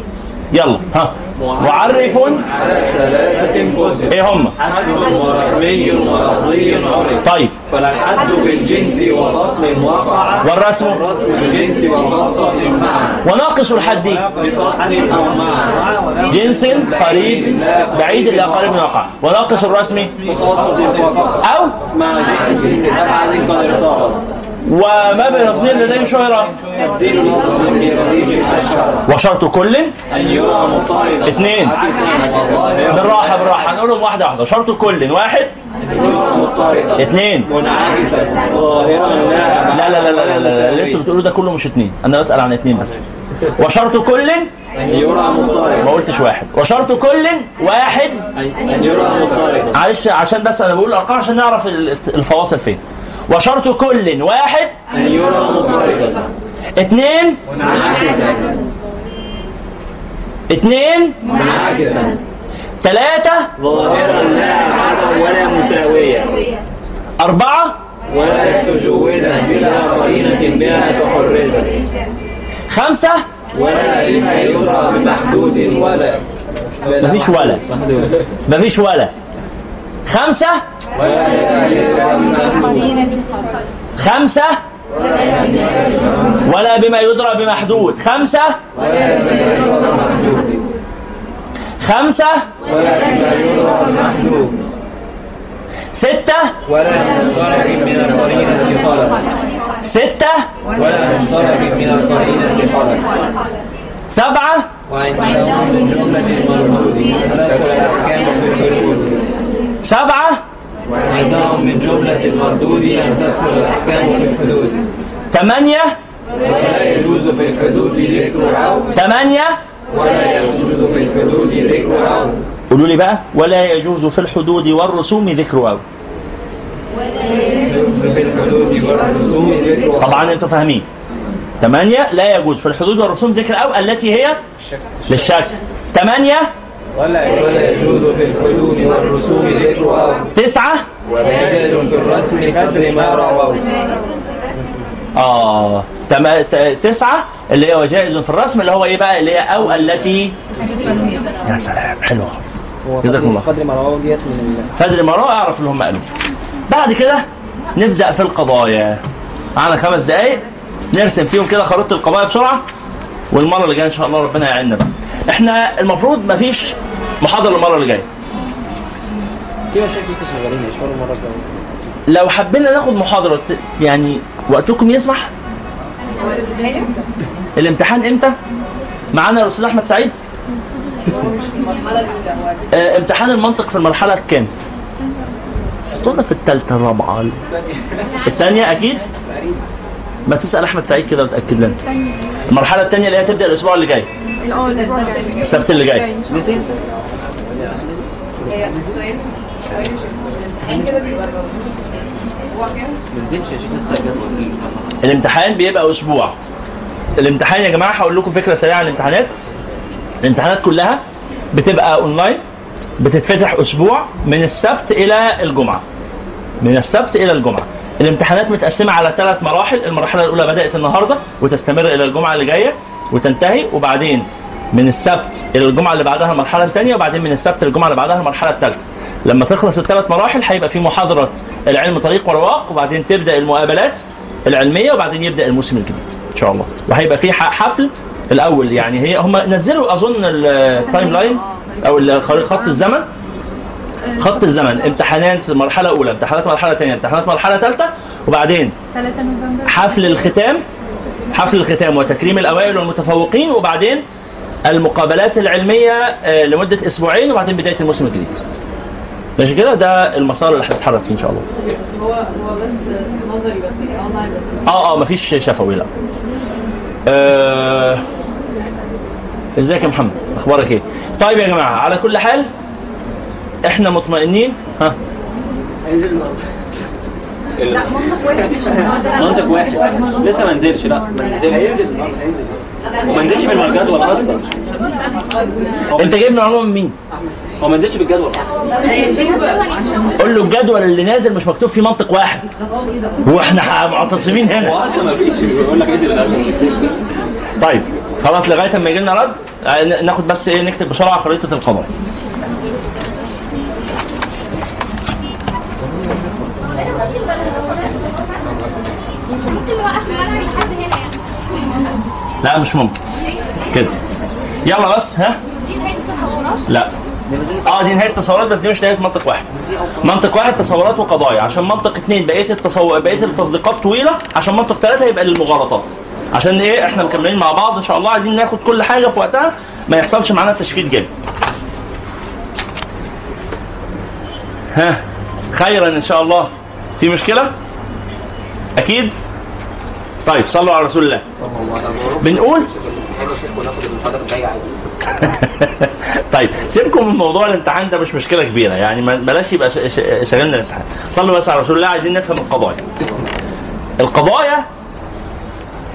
Speaker 3: يلا ها. معرف.
Speaker 6: على ثلاثة قسم
Speaker 3: إيه هم؟
Speaker 6: حد ورسمي ولفظي عرف
Speaker 3: طيب.
Speaker 6: فالحد بالجنس وفصل وقع
Speaker 3: والرسم؟
Speaker 6: والرسم بالجنس وخاصة معا
Speaker 3: وناقص الحد.
Speaker 6: بفصل أو معا
Speaker 3: جنس قريب بعيد لا قريب من الواقع. وناقص الرسم؟
Speaker 6: مخصص فقط
Speaker 3: أو؟
Speaker 6: مع جنس أبعد قد ارتبط
Speaker 3: وما شهرة
Speaker 6: الدين لفظ برديف أشهر
Speaker 3: وشرط كل.
Speaker 6: أن يرى مضطردا
Speaker 3: اثنين. بالراحة بالراحة. هنقولهم واحدة واحدة. شرط كل. واحد. اثنين.
Speaker 6: منعكسا. ظاهرا لا
Speaker 3: لا لا لا لا. اللي أنتوا بتقولوا ده كله مش اتنين أنا بسأل عن اتنين بس. وشرط كل.
Speaker 8: أن يرى مضطردا
Speaker 3: ما قلتش واحد. وشرط كل. واحد.
Speaker 8: أن يرى مضطردا
Speaker 3: معلش عشان بس أنا بقول الأرقام عشان نعرف ال- الفواصل فين. وشرط كل واحد
Speaker 8: أن يرى مضطردا.
Speaker 3: اثنين
Speaker 8: منعكسا.
Speaker 3: اثنين
Speaker 8: منعكسا.
Speaker 3: ثلاثة
Speaker 8: ظاهرا لا عدم ولا مساوية.
Speaker 3: أربعة
Speaker 8: ولا تجوزا بلا قرينة بها تحرزا
Speaker 3: خمسة
Speaker 8: ولا لما يدرى بمحدود ولا.
Speaker 3: مفيش ولا. مفيش ولا. خمسة خمسة؟ ولا بما يدرى بمحدود. خمسة؟ خمسة؟
Speaker 8: ولا لما يدرى بمحدود
Speaker 3: ستة؟
Speaker 8: ولا مشترك من القرينة خلق
Speaker 3: ستة؟
Speaker 8: ولا مشترك من القرينة خلق
Speaker 3: سبعة؟
Speaker 8: وعندهم من جملة المردود أن تدخل الأحكام في الحدود
Speaker 3: سبعة؟
Speaker 8: عندهم من جملة المردود أن تدخل الأحكام في الحدود.
Speaker 3: ثمانية
Speaker 8: ولا يجوز في الحدود ذكر أو
Speaker 3: ثمانية
Speaker 8: ولا يجوز في الحدود ذكر أو
Speaker 3: قولوا لي بقى. ولا يجوز في الحدود والرسوم ذكر أو.
Speaker 8: يجوز في الحدود والرسوم ذكر أو
Speaker 3: طبعا أنتوا فاهمين. ثمانية لا يجوز في الحدود والرسوم ذكر أو التي هي للشك. ثمانية
Speaker 8: ولا يجوز في الحدود والرسوم ذكر أو
Speaker 3: تسعة؟
Speaker 8: وجاز في الرسم قدر ما رووا
Speaker 3: آه. تم... تسعة؟ اللي هي وجائز في الرسم اللي هو إيه بقى؟ اللي هي أو التي يا سلام حلو خالص. جزاكم الله خير.
Speaker 8: قدر ما رووا ديت من
Speaker 3: فادري مرة أعرف اللي هم قالوه بعد كده نبدأ في القضايا. معانا خمس دقايق. نرسم فيهم كده خريطة القضايا بسرعة والمرة اللي جاية إن شاء الله ربنا يعيننا بقى. إحنا المفروض مفيش محاضرة المرة اللي جاية.
Speaker 8: في مشاكل لسه شغالين يشتغلوا المرة الجاية
Speaker 3: لو حبينا ناخد محاضرة يعني وقتكم يسمح. الامتحان إمتى؟ معانا الأستاذ أحمد سعيد. (laughs) آه، امتحان المنطق في المرحلة الكام؟ حطونا في الثالثه الرابعه في الثانية أكيد؟ ما تسأل أحمد سعيد كده وتأكد لنا. المرحلة الثانية اللي هي تبدأ الأسبوع اللي جاي. السبت اللي جاي.
Speaker 8: لسه الجدول
Speaker 3: الامتحان بيبقى أسبوع. الامتحان يا جماعة هقول لكم فكرة سريعة عن الامتحانات. الامتحانات كلها بتبقى اونلاين بتتفتح أسبوع من السبت إلى الجمعة. من السبت إلى الجمعة. الامتحانات متقسمة على ثلاث مراحل. المرحلة الأولى بدأت النهارده وتستمر إلى الجمعة اللي جاية وتنتهي وبعدين من السبت إلى الجمعة اللي بعدها المرحله الثانية وبعدين من السبت للجمعة اللي بعدها المرحله الثالثه لما تخلص الثلاث مراحل هيبقى في محاضرة العلم طريق ورواق وبعدين تبدأ المقابلات العلمية وبعدين يبدأ الموسم الجديد إن شاء الله. وهيبقى في حفل الأول يعني هي هم نزلوا أظن ال timeline أو خط الزمن. خط الزمن امتحانات مرحلة أولى امتحانات مرحلة ثانية امتحانات مرحلة ثالثه وبعدين
Speaker 10: 3 نوفمبر
Speaker 3: حفل الختام حفل الختام وتكريم الأوائل والمتفوقين وبعدين المقابلات العلمية آه، لمدة أسبوعين وبعدين بداية الموسم الجديد. ماشي كده؟ ده المسار اللي هنتحرك فيه إن شاء الله.
Speaker 10: بس هو هو بس نظري بس يعني اونلاين بس.
Speaker 3: آه آه مفيش شفوي لا. آه، إزيك يا محمد؟ أخبارك إيه؟ طيب يا جماعة على كل حال إحنا مطمئنين؟ ها.
Speaker 10: لا منطق واحد.
Speaker 8: منطق واحد. لسه ما نزلش لا ما نزلش. هينزل وما نزلش في الجدول أصلا.
Speaker 3: انت جايب معلومه من مين؟
Speaker 8: هو ما نزلش في الجدول أصلا.
Speaker 3: قول له الجدول اللي نازل مش مكتوب فيه منطق واحد. هو إحنا ح- معتصمين
Speaker 8: هو
Speaker 3: هنا
Speaker 8: أصلا ما فيش بيقول لك انزل الجدول
Speaker 3: طيب خلاص لغاية اما يجي لنا رد آه، ناخد بس إيه نكتب بسرعة خريطة القضاء. لا مش ممكن. كده. يلا بس ها؟
Speaker 9: دي نهايه التصورات
Speaker 3: لا. آه دي نهاية التصورات بس دي مش نهاية منطق واحد. منطق واحد تصورات وقضايا. عشان منطق اثنين بقيه التصور بقيه التصديقات طويلة عشان منطق ثلاثة يبقى للمغالطات. عشان إيه؟ إحنا مكملين مع بعض إن شاء الله عايزين ناخد كل حاجة في وقتها ما يحصلش معانا تشفيت جامد. ها؟ خيرا إن شاء الله. في مشكلة؟ أكيد؟ طيب صلوا على رسول الله. بنقول؟
Speaker 7: وناخد المحاضره الجايه عادي
Speaker 3: طيب سيبكم من موضوع الامتحان ده مش مشكلة كبيرة. يعني بلاش يبقى شغلنا الامتحان. صلوا بس على رسول الله عايزين نفهم القضايا. القضايا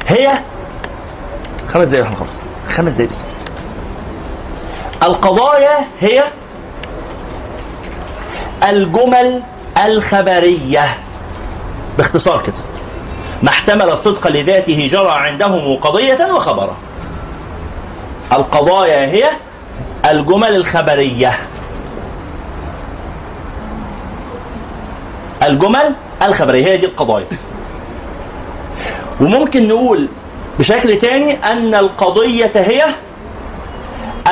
Speaker 3: هي خمس دقايق وإحنا خلص خمس دقايق بس القضايا هي الجمل الخبرية. باختصار كده. ما احتمل الصدق لذاته جرى عندهم قضية وخبرا القضايا هي الجمل الخبرية. الجمل الخبرية هي دي القضايا. وممكن نقول بشكل تاني أن القضية هي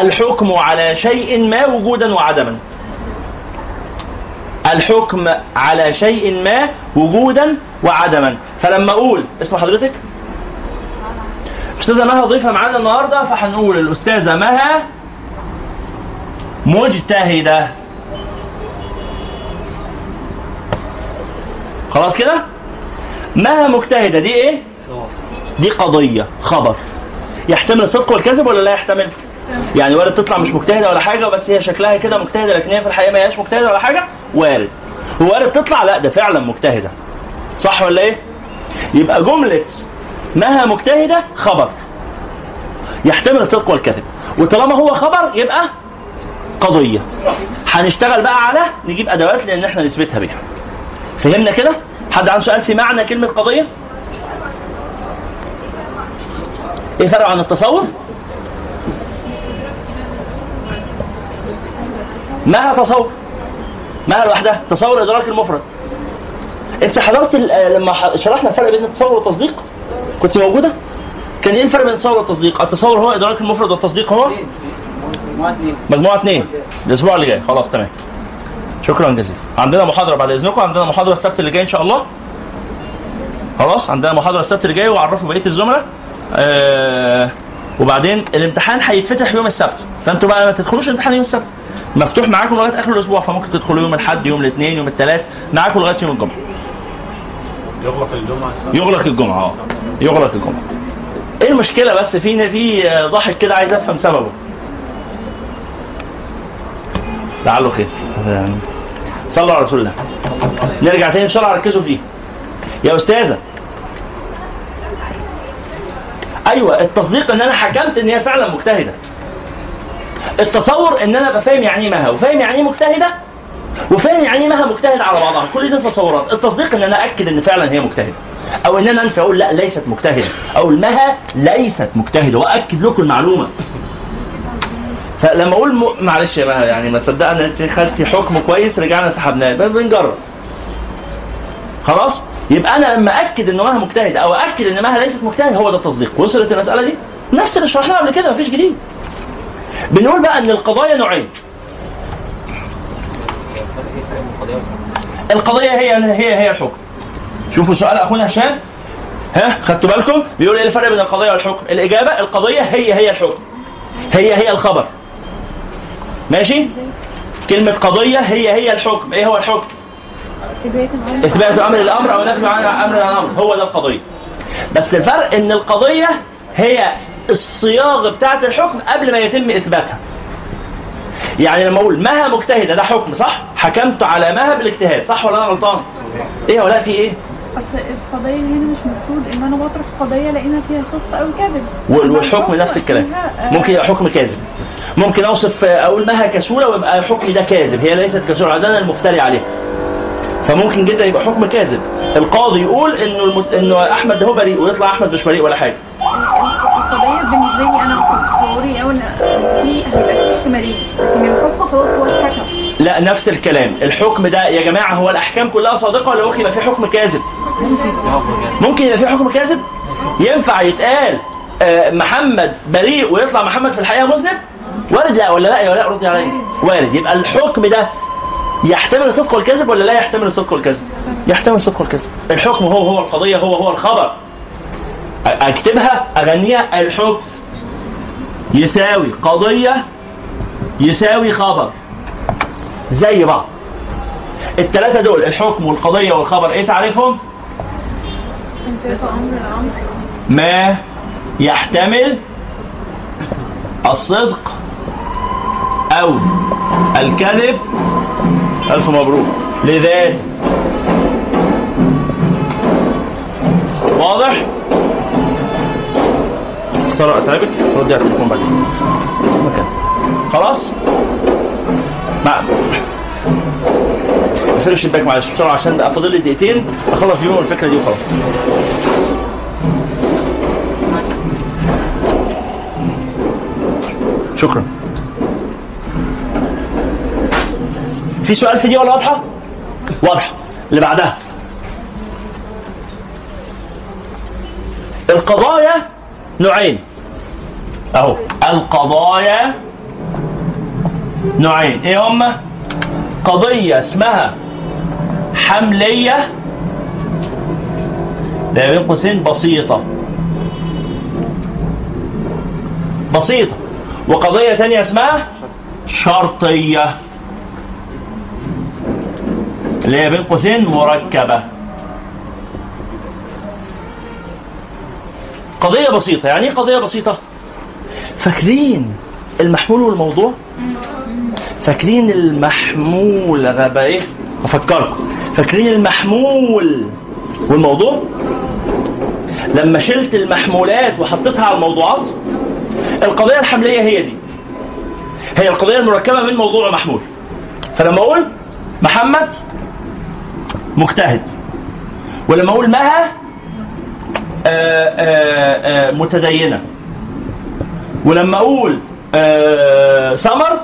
Speaker 3: الحكم على شيء ما وجودا وعدما. الحكم على شيء ما وجودا وعدما. فلما أقول اسم حضرتك. أستاذة مها ضيفة معانا النهاردة فهنقول الأستاذة مها مجتهدة. خلاص كده؟ مها مجتهدة دي إيه؟ دي قضية خبر. يحتمل الصدق والكذب ولا لا يحتمل؟ يعني وارد تطلع مش مجتهدة ولا حاجة بس هي شكلها كده مجتهدة لكن هي في الحقيقة ما هياش مجتهدة ولا حاجة وارد. وارد تطلع لا ده فعلا مجتهدة. صح ولا إيه؟ يبقى جملة مها مجتهدة خبر. يحتمل الصدق والكذب. وطالما هو خبر يبقى قضية. هنشتغل بقى على نجيب أدوات لأن إحنا نثبتها بيها. فهمنا كده؟ حد عنده سؤال في معنى كلمة قضية؟ إيه فرق عن التصور؟ ما تصور؟ ما لوحدها تصور إدراك المفرد. أنت حضرت لما شرحنا الفرق بين التصور والتصديق؟ كنت موجودة؟ كان إيه الفرق بين التصور والتصديق؟ التصور هو إدراك المفرد والتصديق هو؟
Speaker 8: مجموعة
Speaker 3: اثنين الأسبوع اللي جاي. خلاص تمام. شكرا جزيلا. عندنا محاضرة بعد إذنكم. عندنا محاضرة السبت اللي جاي إن شاء الله. خلاص عندنا محاضرة السبت اللي جاي وعرفوا بقية الزملاء. آه وبعدين الامتحان هيتفتح يوم السبت. فأنتوا بقى ما تدخلوش الامتحان يوم السبت. مفتوح معاكم لغاية آخر الأسبوع فممكن تدخلوا يوم الأحد يوم الاثنين يوم الثلاث. معاكم لغاية يوم الجمعة.
Speaker 2: يغلق الساعة
Speaker 3: يغلق الجمعة آه. يغلق الجمعة. إيه المشكلة بس؟ في في آه، ضحك كده عايز أفهم سببه. لعله خير. صلوا على رسول الله. نرجع تاني بسرعة ركزوا فيه. يا أستاذة. أيوه التصديق إن أنا حكمت إن هي فعلا مجتهدة. التصور إن أنا أبقى فاهم يعني إيه مها وفاهم يعني إيه مجتهدة وفاهم يعني إيه مها مجتهده على بعضها. كل دي تصورات. التصديق إن أنا اكد إن فعلا هي مجتهدة أو إن أنا أنفي أقول لأ ليست مجتهدة أو مها ليست مجتهدة واكد لكم المعلومة. فلما أقول م... معلش يا مها يعني ما صدقنا أنت خدتي حكم كويس رجعنا سحبناه. بنجرب. خلاص؟ يبقى أنا لما اكد إن مها مجتهدة أو اكد إن مها ليست مجتهدة هو ده التصديق. وصلت المسألة دي؟ نفس اللي شرحناه قبل كده مفيش جديد. بنقول بقى إن القضايا نوعين. القضية هي هي هي الحكم. شوفوا سؤال أخونا هشام. ها خدتوا بالكم؟ بيقول إيه الفرق بين القضية والحكم؟ الإجابة القضية هي هي الحكم. هي هي الخبر. ماشي؟ كلمة قضية هي هي الحكم. إيه هو الحكم؟ إثبات أمر الأمر أو نفي عن أمر عن أمر هو ده القضية. بس الفرق إن القضية هي الصياغه بتاعه الحكم قبل ما يتم إثباتها. يعني لما أقول مها مجتهده ده حكم صح؟ حكمت على مها بالاجتهاد صح ولا أنا غلطان؟ إيه ولا في إيه؟
Speaker 4: أصل القضية هنا مش مفروض إن أنا بطرح قضية لقينا فيها صدق أو كذب.
Speaker 3: وال- والحكم نفس الكلام. ممكن يبقى حكم كاذب. ممكن أوصف أقول مها كسولة ويبقى حكمي ده كاذب. هي ليست كسولة ده أنا المفتري عليها فممكن جدا يبقى حكم كاذب. القاضي يقول إنه المت... إنه أحمد ده هو بريء ويطلع أحمد مش بريء ولا حاجة.
Speaker 4: القضية بالنسبة لي أنا تصوري أو إن في هيبقى في احتمالين لكن الحكم خلاص هو اتحكم
Speaker 3: لا نفس الكلام. الحكم ده يا جماعة هو الأحكام كلها صادقة ولا ممكن يبقى في حكم كاذب؟ ممكن يبقى في حكم كاذب؟ ينفع يتقال آه، محمد بريء ويطلع محمد في الحقيقة مذنب؟ وارد لا ولا لا؟ يا ولا ردي عليا. وارد. يبقى الحكم ده يحتمل الصدق والكذب ولا لا يحتمل الصدق والكذب يحتمل الصدق والكذب الحكم هو هو القضية هو هو الخبر. أكتبها أغنيها الحكم يساوي قضية يساوي خبر. زي بعض. الثلاثه دول الحكم والقضية والخبر إيه تعريفهم؟ ما يحتمل الصدق أو الكذب. ألف مبروك. لذاته واضح؟ سارة أتعبك ردي على التليفون بعد مكان. خلاص؟ نعم اقفل الشباك معلش بسرعة عشان بقى فاضل لي دقيقتين أخلص بيهم الفكرة دي وخلاص. شكرا. في سؤال في دي ولا واضحة؟ واضحة. اللي بعدها. القضايا نوعين. أهو القضايا نوعين. إيه هما قضية اسمها حملية. لا بين قوسين بسيطة. بسيطة. وقضية تانية اسمها شرطية. اللي هي بين قوسين مركبة. قضية بسيطة يعني إيه قضية بسيطة؟ فاكرين المحمول والموضوع؟ فاكرين المحمول أنا بقى إيه؟ أفكركم فاكرين المحمول والموضوع؟ لما شلت المحمولات وحطيتها على الموضوعات القضية الحملية هي دي هي القضية المركبة من موضوع ومحمول فلما أقول محمد مجتهد ولما أقول مها متدينة. ولما أقول سمر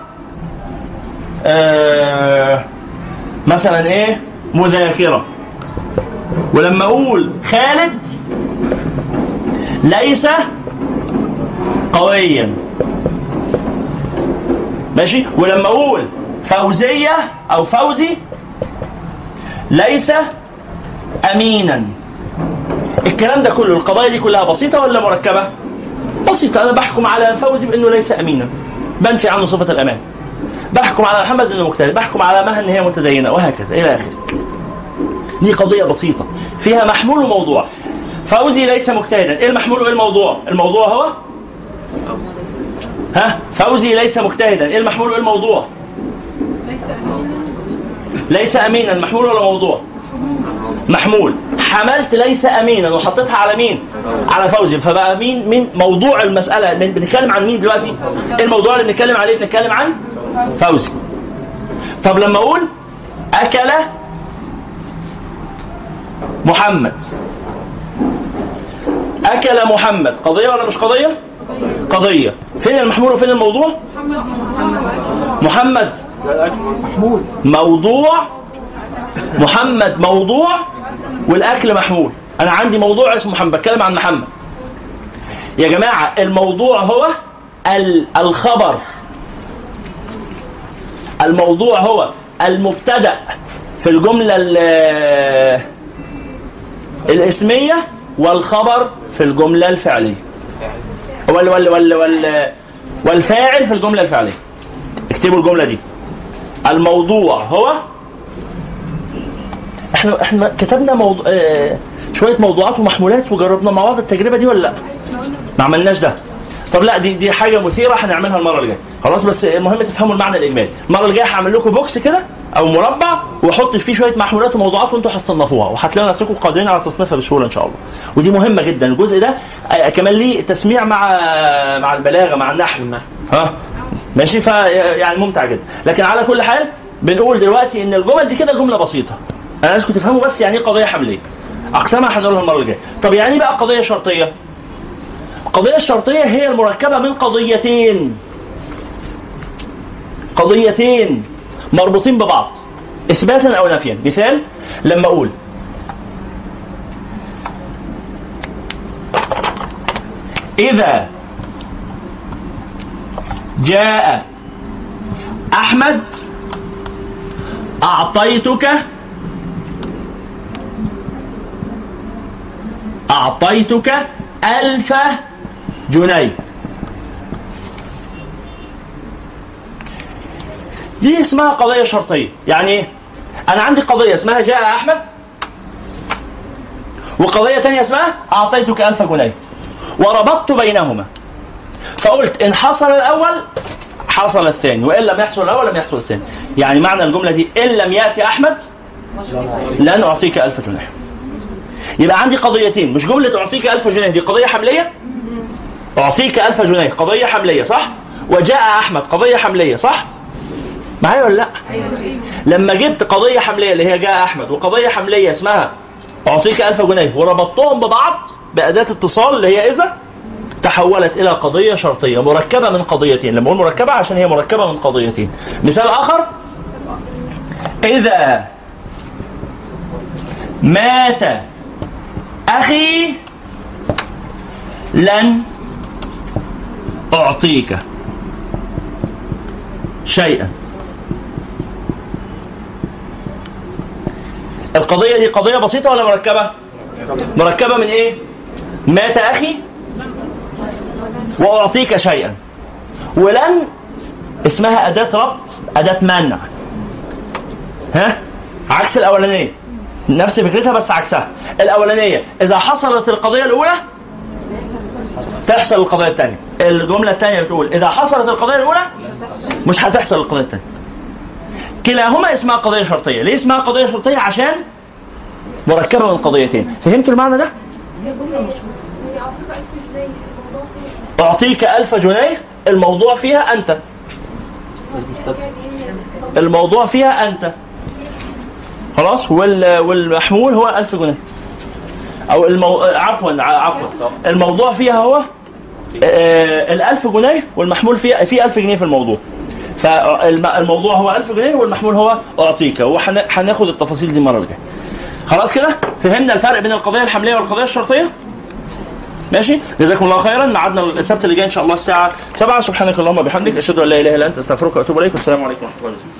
Speaker 3: مثلا إيه؟ مذاكرة. ولما أقول خالد ليس قويا. ماشي؟ ولما أقول فوزية أو فوزي ليس أمينا. الكلام ده كله القضايا دي كلها بسيطة ولا مركبة؟ بسيطة. أنا بحكم على فوزي بأنه ليس أمينا. بنفي عنه صفة الأمان. بحكم على محمد أنه مجتهد. بحكم على مها أن هي متدينة. وهكذا إلى آخره. دي قضية بسيطة. فيها محمول وموضوع. فوزي ليس مجتهدا. إيه المحمول وإيه الموضوع؟ الموضوع هو؟ ها؟ فوزي ليس مجتهدا. إيه المحمول وإيه الموضوع؟ ليس أمينا. المحمول ولا موضوع؟ محمول. حملت ليس أمينا وحطيتها على مين؟ على فوزي فبقى مين مين موضوع المسألة من بنتكلم عن مين دلوقتي؟ الموضوع اللي بنتكلم عليه؟ بنتكلم عن فوزي. طب لما أقول أكل محمد أكل محمد قضية ولا مش قضية؟ قضية فين المحمول وفين الموضوع؟ محمد محمول موضوع محمد موضوع والأكل محمول. أنا عندي موضوع اسمه محمد بتكلم عن محمد. يا جماعة الموضوع هو ال- الخبر. الموضوع هو المبتدأ في الجملة ال- الاسمية والخبر في الجملة الفعلية. وال وال وال وال والفاعل في الجملة الفعلية. اكتبوا الجملة دي. الموضوع هو إحنا إحنا كتبنا موضوع آه شوية موضوعات ومحمولات وجربنا مع بعض التجربة دي ولا لا؟ ما عملناش ده. طب لا دي دي حاجة مثيرة هنعملها المرة اللي جاية. خلاص بس المهم تفهموا المعنى الإجمالي. المرة اللي جاية هعمل لكم بوكس كده أو مربع وأحط فيه شوية محمولات وموضوعات وأنتوا هتصنفوها وهتلاقوا نفسكم قادرين على تصنيفها بسهولة إن شاء الله. ودي مهمة جدا الجزء ده آه كمان ليه تسميع مع مع البلاغة مع النحو. ها ماشي ف يعني ممتع جدا لكن على كل حال بنقول دلوقتي إن الجمل دي كده جملة بسيطة أنا عايزكم تفهموا بس يعني إيه قضية حملية. اقسامها هنقولها المره الجاية. طب يعني إيه بقى قضية شرطية؟ القضية الشرطيه هي المركبة من قضيتين. قضيتين مربوطين ببعض إثباتا أو نفيا. مثال لما أقول إذا جاء أحمد أعطيتك أعطيتك ألف جنيه. دي اسمها قضية شرطية. يعني إيه أنا عندي قضية اسمها جاء أحمد وقضية تانية اسمها أعطيتك ألف جنيه. وربطت بينهما. فقلت إن حصل الأول حصل الثاني وإن لم يحصل الأول لم يحصل الثاني. يعني معنى الجملة دي إن لم يأتي أحمد لن أعطيك ألف جنيه. يبقى عندي قضيتين. مش جملة أعطيك ألف جنيه دي قضية حملية؟ أعطيك ألف جنيه. قضية حملية صح؟ وجاء أحمد قضية حملية صح؟ معايا ولا لا؟ لما جبت قضية حملية اللي هي جاء أحمد وقضية حملية اسمها أعطيك ألف جنيه وربطتهم ببعض بأداة اتصال اللي هي إذا تحولت إلى قضية شرطية مركبة من قضيتين. لما أقول مركبة عشان هي مركبة من قضيتين. مثال آخر. إذا مات أخي لن أعطيك شيئا. القضية دي قضية بسيطة ولا مركبة؟ مركبة من إيه؟ مات أخي؟ وأعطيك شيئا. ولن اسمها أداة ربط أداة منع. ها؟ عكس الأولانية. نفس فكرتها بس عكسها. الأولانية إذا حصلت القضية الأولى تحصل القضية الثانية. الجملة الثانية بتقول إذا حصلت القضية الأولى مش هتحصل القضية الثانية. كلاهما اسمها قضية شرطية. ليه اسمها قضية شرطية؟ عشان مركبة من قضيتين فهمت المعنى ده؟ أعطيك ألف جنيه الموضوع فيها أنت. الموضوع فيها أنت. خلاص؟ وال... والمحمول هو ألف جنيه. أو المو... عفوا عفوا. الموضوع فيها هو آه الألف جنيه والمحمول فيها في ألف جنيه في الموضوع. فالموضوع هو ألف جنيه والمحمول هو أعطيك. وهناخد التفاصيل دي المرة الجاية خلاص كده؟ فهمنا الفرق بين القضية الحملية والقضية الشرطية؟ ماشي؟ جزاكم الله خيرا. ميعادنا السبت اللي جاي إن شاء الله الساعة 7 سبحانك اللهم وبحمدك أشهد أن لا إله إلا أنت أستغفرك وأتوب إليك. والسلام عليكم ورحمة الله وبركاته.